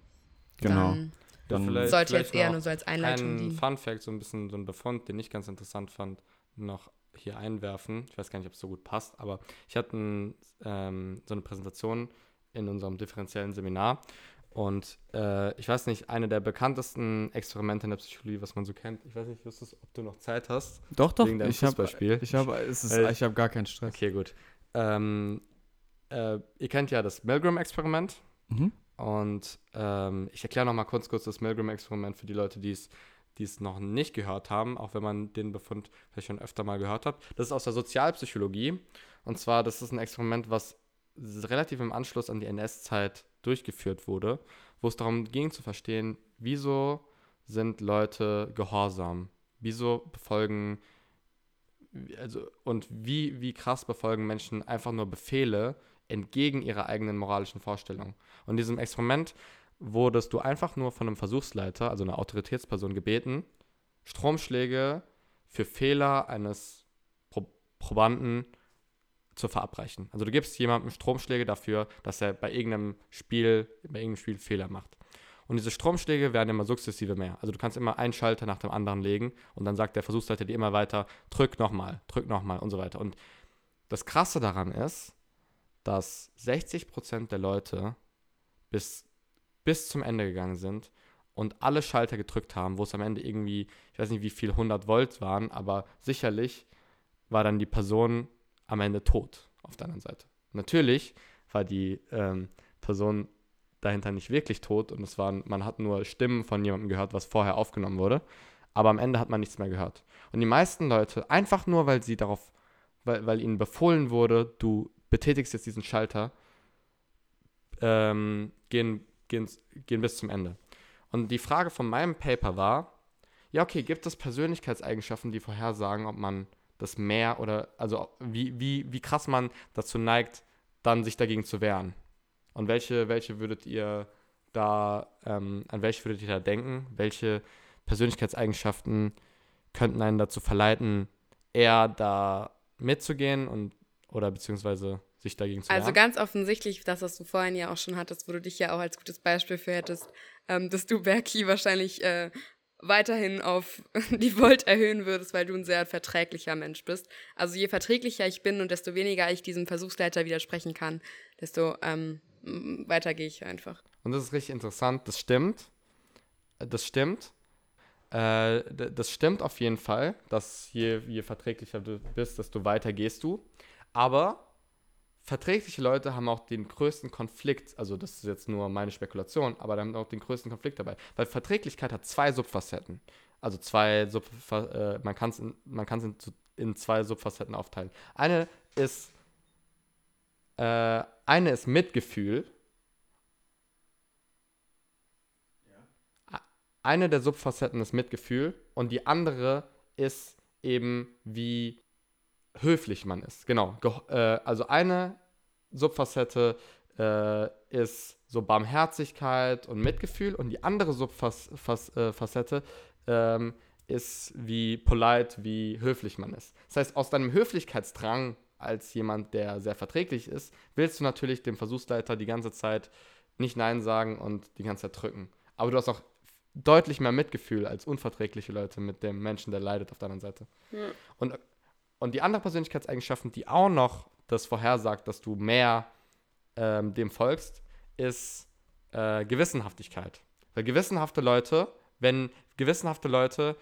Genau. Dann, dann vielleicht, sollte vielleicht jetzt eher nur so als Einleitung ein dienen. Fun Fact, so ein bisschen so ein Befund, den ich ganz interessant fand, noch hier einwerfen. Ich weiß gar nicht, ob es so gut passt, aber ich hatte ein, ähm, so eine Präsentation in unserem differenziellen Seminar und äh, ich weiß nicht, eine der bekanntesten Experimente in der Psychologie, was man so kennt. Ich weiß nicht, Justus, ob du noch Zeit hast. Doch, doch. Wegen ich habe ich hab, äh, ich hab gar keinen Stress. Okay, gut. Ähm, äh, ihr kennt ja das Milgram-Experiment. Mhm. Und ähm, ich erkläre noch mal kurz, kurz das Milgram-Experiment für die Leute, die es die es noch nicht gehört haben, auch wenn man den Befund vielleicht schon öfter mal gehört hat. Das ist aus der Sozialpsychologie. Und zwar, das ist ein Experiment, was relativ im Anschluss an die NS-Zeit durchgeführt wurde, wo es darum ging zu verstehen, wieso sind Leute gehorsam? Wieso befolgen, also, und wie, wie krass befolgen Menschen einfach nur Befehle entgegen ihrer eigenen moralischen Vorstellung? Und in diesem Experiment wurdest du einfach nur von einem Versuchsleiter, also einer Autoritätsperson, gebeten, Stromschläge für Fehler eines Pro Probanden zu verabreichen. Also du gibst jemandem Stromschläge dafür, dass er bei irgendeinem Spiel, bei irgendeinem Spiel Fehler macht. Und diese Stromschläge werden immer sukzessive mehr. Also du kannst immer einen Schalter nach dem anderen legen und dann sagt der Versuchsleiter dir immer weiter, drück nochmal, drück nochmal und so weiter. Und das Krasse daran ist, dass 60% der Leute bis bis zum Ende gegangen sind und alle Schalter gedrückt haben, wo es am Ende irgendwie, ich weiß nicht, wie viel 100 Volt waren, aber sicherlich war dann die Person am Ende tot auf der anderen Seite. Natürlich war die ähm, Person dahinter nicht wirklich tot und es waren, man hat nur Stimmen von jemandem gehört, was vorher aufgenommen wurde, aber am Ende hat man nichts mehr gehört. Und die meisten Leute, einfach nur, weil sie darauf, weil, weil ihnen befohlen wurde, du betätigst jetzt diesen Schalter, ähm, gehen, gehen, gehen bis zum Ende. Und die Frage von meinem Paper war, ja, okay, gibt es Persönlichkeitseigenschaften, die vorhersagen, ob man das mehr oder, also wie, wie, wie krass man dazu neigt, dann sich dagegen zu wehren? Und welche, welche würdet ihr da, ähm, an welche würdet ihr da denken? Welche Persönlichkeitseigenschaften könnten einen dazu verleiten, eher da mitzugehen und oder beziehungsweise sich dagegen zu Also ganz offensichtlich, das, was du vorhin ja auch schon hattest, wo du dich ja auch als gutes Beispiel für hättest, ähm, dass du Berki wahrscheinlich äh, weiterhin auf die Volt erhöhen würdest, weil du ein sehr verträglicher Mensch bist. Also je verträglicher ich bin und desto weniger ich diesem Versuchsleiter widersprechen kann, desto ähm, weiter gehe ich einfach. Und das ist richtig interessant, das stimmt. Das stimmt. Äh, das stimmt auf jeden Fall, dass je, je verträglicher du bist, desto weiter gehst du. Aber verträgliche Leute haben auch den größten Konflikt, also das ist jetzt nur meine Spekulation, aber dann auch den größten Konflikt dabei. Weil Verträglichkeit hat zwei Subfacetten. Also zwei Subfa äh, man kann es in, in, zwei Subfacetten aufteilen. Eine ist äh, eine ist Mitgefühl. Eine der Subfacetten ist Mitgefühl und die andere ist eben wie höflich man ist. Genau. Äh, also eine Subfacette äh, ist so Barmherzigkeit und Mitgefühl und die andere Subfacette äh, ähm, ist wie polite, wie höflich man ist. Das heißt, aus deinem Höflichkeitsdrang als jemand, der sehr verträglich ist, willst du natürlich dem Versuchsleiter die ganze Zeit nicht Nein sagen und die ganze Zeit drücken. Aber du hast auch deutlich mehr Mitgefühl als unverträgliche Leute mit dem Menschen, der leidet auf der anderen Seite. Ja. Und und die andere Persönlichkeitseigenschaften, die auch noch das vorhersagt, dass du mehr ähm, dem folgst, ist äh, Gewissenhaftigkeit. Weil gewissenhafte Leute, wenn gewissenhafte Leute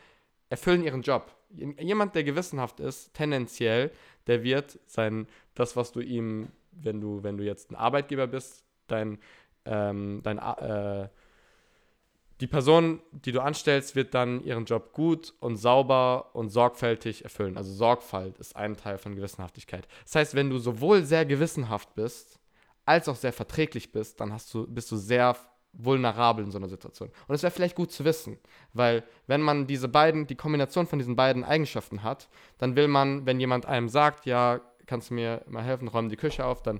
erfüllen ihren Job. Jemand, der gewissenhaft ist, tendenziell, der wird sein, das, was du ihm, wenn du, wenn du jetzt ein Arbeitgeber bist, dein, ähm, dein äh, die Person, die du anstellst, wird dann ihren Job gut und sauber und sorgfältig erfüllen. Also Sorgfalt ist ein Teil von Gewissenhaftigkeit. Das heißt, wenn du sowohl sehr gewissenhaft bist, als auch sehr verträglich bist, dann hast du, bist du sehr vulnerabel in so einer Situation. Und es wäre vielleicht gut zu wissen, weil wenn man diese beiden, die Kombination von diesen beiden Eigenschaften hat, dann will man, wenn jemand einem sagt, ja, kannst du mir mal helfen, räumen die Küche auf, dann,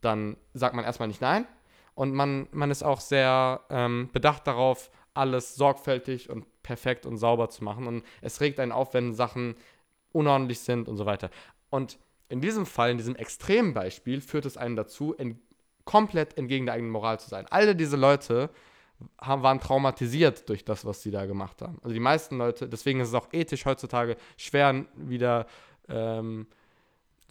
dann sagt man erstmal nicht nein, und man, man ist auch sehr ähm, bedacht darauf, alles sorgfältig und perfekt und sauber zu machen. Und es regt einen auf, wenn Sachen unordentlich sind und so weiter. Und in diesem Fall, in diesem extremen Beispiel, führt es einen dazu, in, komplett entgegen der eigenen Moral zu sein. Alle diese Leute haben, waren traumatisiert durch das, was sie da gemacht haben. Also die meisten Leute, deswegen ist es auch ethisch heutzutage schwer, wieder ähm,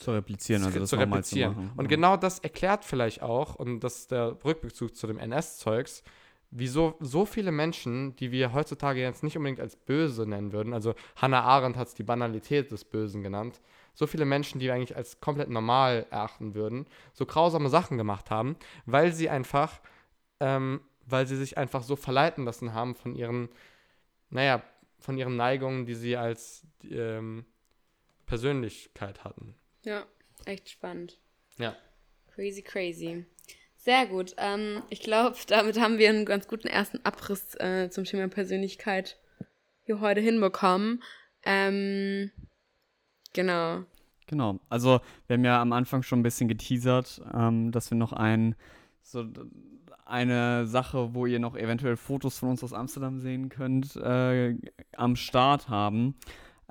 zu replizieren, also das zu replizieren. Zu machen. Und genau das erklärt vielleicht auch, und das ist der Rückbezug zu dem NS-Zeugs, wieso so viele Menschen, die wir heutzutage jetzt nicht unbedingt als böse nennen würden, also Hannah Arendt hat es die Banalität des Bösen genannt, so viele Menschen, die wir eigentlich als komplett normal erachten würden, so grausame Sachen gemacht haben, weil sie einfach, ähm, weil sie sich einfach so verleiten lassen haben von ihren, naja, von ihren Neigungen, die sie als ähm, Persönlichkeit hatten. Ja, echt spannend. Ja. Crazy, crazy. Sehr gut. Ähm, ich glaube, damit haben wir einen ganz guten ersten Abriss äh, zum Thema Persönlichkeit hier heute hinbekommen. Ähm, genau. Genau. Also, wir haben ja am Anfang schon ein bisschen geteasert, ähm, dass wir noch ein, so eine Sache, wo ihr noch eventuell Fotos von uns aus Amsterdam sehen könnt, äh, am Start haben.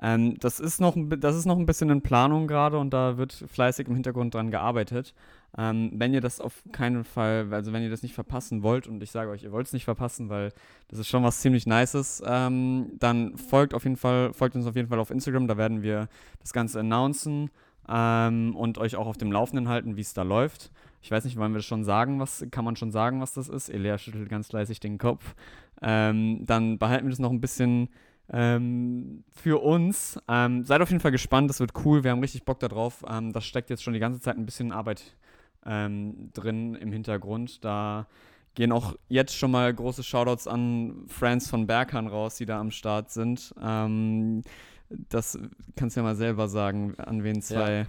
Ähm, das, ist noch, das ist noch ein bisschen in Planung gerade und da wird fleißig im Hintergrund dran gearbeitet. Ähm, wenn ihr das auf keinen Fall, also wenn ihr das nicht verpassen wollt, und ich sage euch, ihr wollt es nicht verpassen, weil das ist schon was ziemlich Nices, ähm, dann folgt auf jeden Fall, folgt uns auf jeden Fall auf Instagram, da werden wir das Ganze announcen ähm, und euch auch auf dem Laufenden halten, wie es da läuft. Ich weiß nicht, wollen wir schon sagen, was, kann man schon sagen, was das ist? Elea schüttelt ganz leisig den Kopf. Ähm, dann behalten wir das noch ein bisschen ähm, für uns. Ähm, seid auf jeden Fall gespannt, das wird cool, wir haben richtig Bock darauf. Ähm, das steckt jetzt schon die ganze Zeit ein bisschen Arbeit ähm, drin im Hintergrund. Da gehen auch jetzt schon mal große Shoutouts an Friends von Berghahn raus, die da am Start sind. Ähm, das kannst du ja mal selber sagen, an wen zwei. Ja.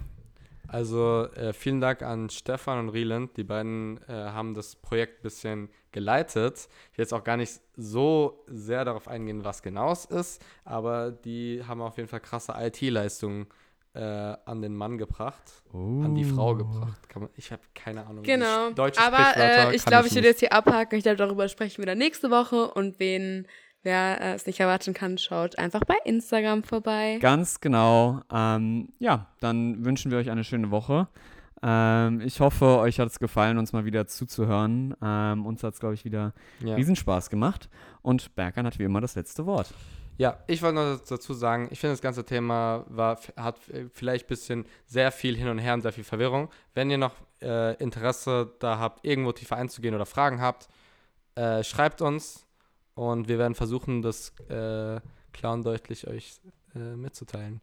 Also äh, vielen Dank an Stefan und Rieland. Die beiden äh, haben das Projekt ein bisschen geleitet. Ich will jetzt auch gar nicht so sehr darauf eingehen, was genau es ist, aber die haben auf jeden Fall krasse IT-Leistungen äh, an den Mann gebracht, oh. an die Frau oh. gebracht. Man, ich habe keine Ahnung. Genau. aber äh, ich glaube, ich würde jetzt hier abhaken. Ich glaube, darüber sprechen wir dann nächste Woche und wen Wer äh, es nicht erwarten kann, schaut einfach bei Instagram vorbei. Ganz genau. Ähm, ja, dann wünschen wir euch eine schöne Woche. Ähm, ich hoffe, euch hat es gefallen, uns mal wieder zuzuhören. Ähm, uns hat es, glaube ich, wieder ja. Riesenspaß gemacht. Und Berkan hat wie immer das letzte Wort. Ja, ich wollte noch dazu sagen, ich finde das ganze Thema war, hat vielleicht ein bisschen sehr viel hin und her und sehr viel Verwirrung. Wenn ihr noch äh, Interesse da habt, irgendwo tiefer einzugehen oder Fragen habt, äh, schreibt uns. Und wir werden versuchen, das äh, klar und deutlich euch äh, mitzuteilen.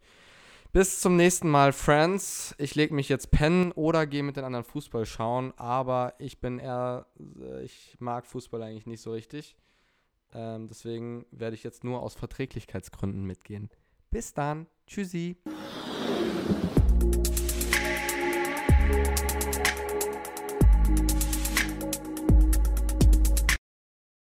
Bis zum nächsten Mal, Friends. Ich lege mich jetzt pennen oder gehe mit den anderen Fußball schauen, aber ich bin eher, äh, ich mag Fußball eigentlich nicht so richtig. Ähm, deswegen werde ich jetzt nur aus Verträglichkeitsgründen mitgehen. Bis dann. Tschüssi.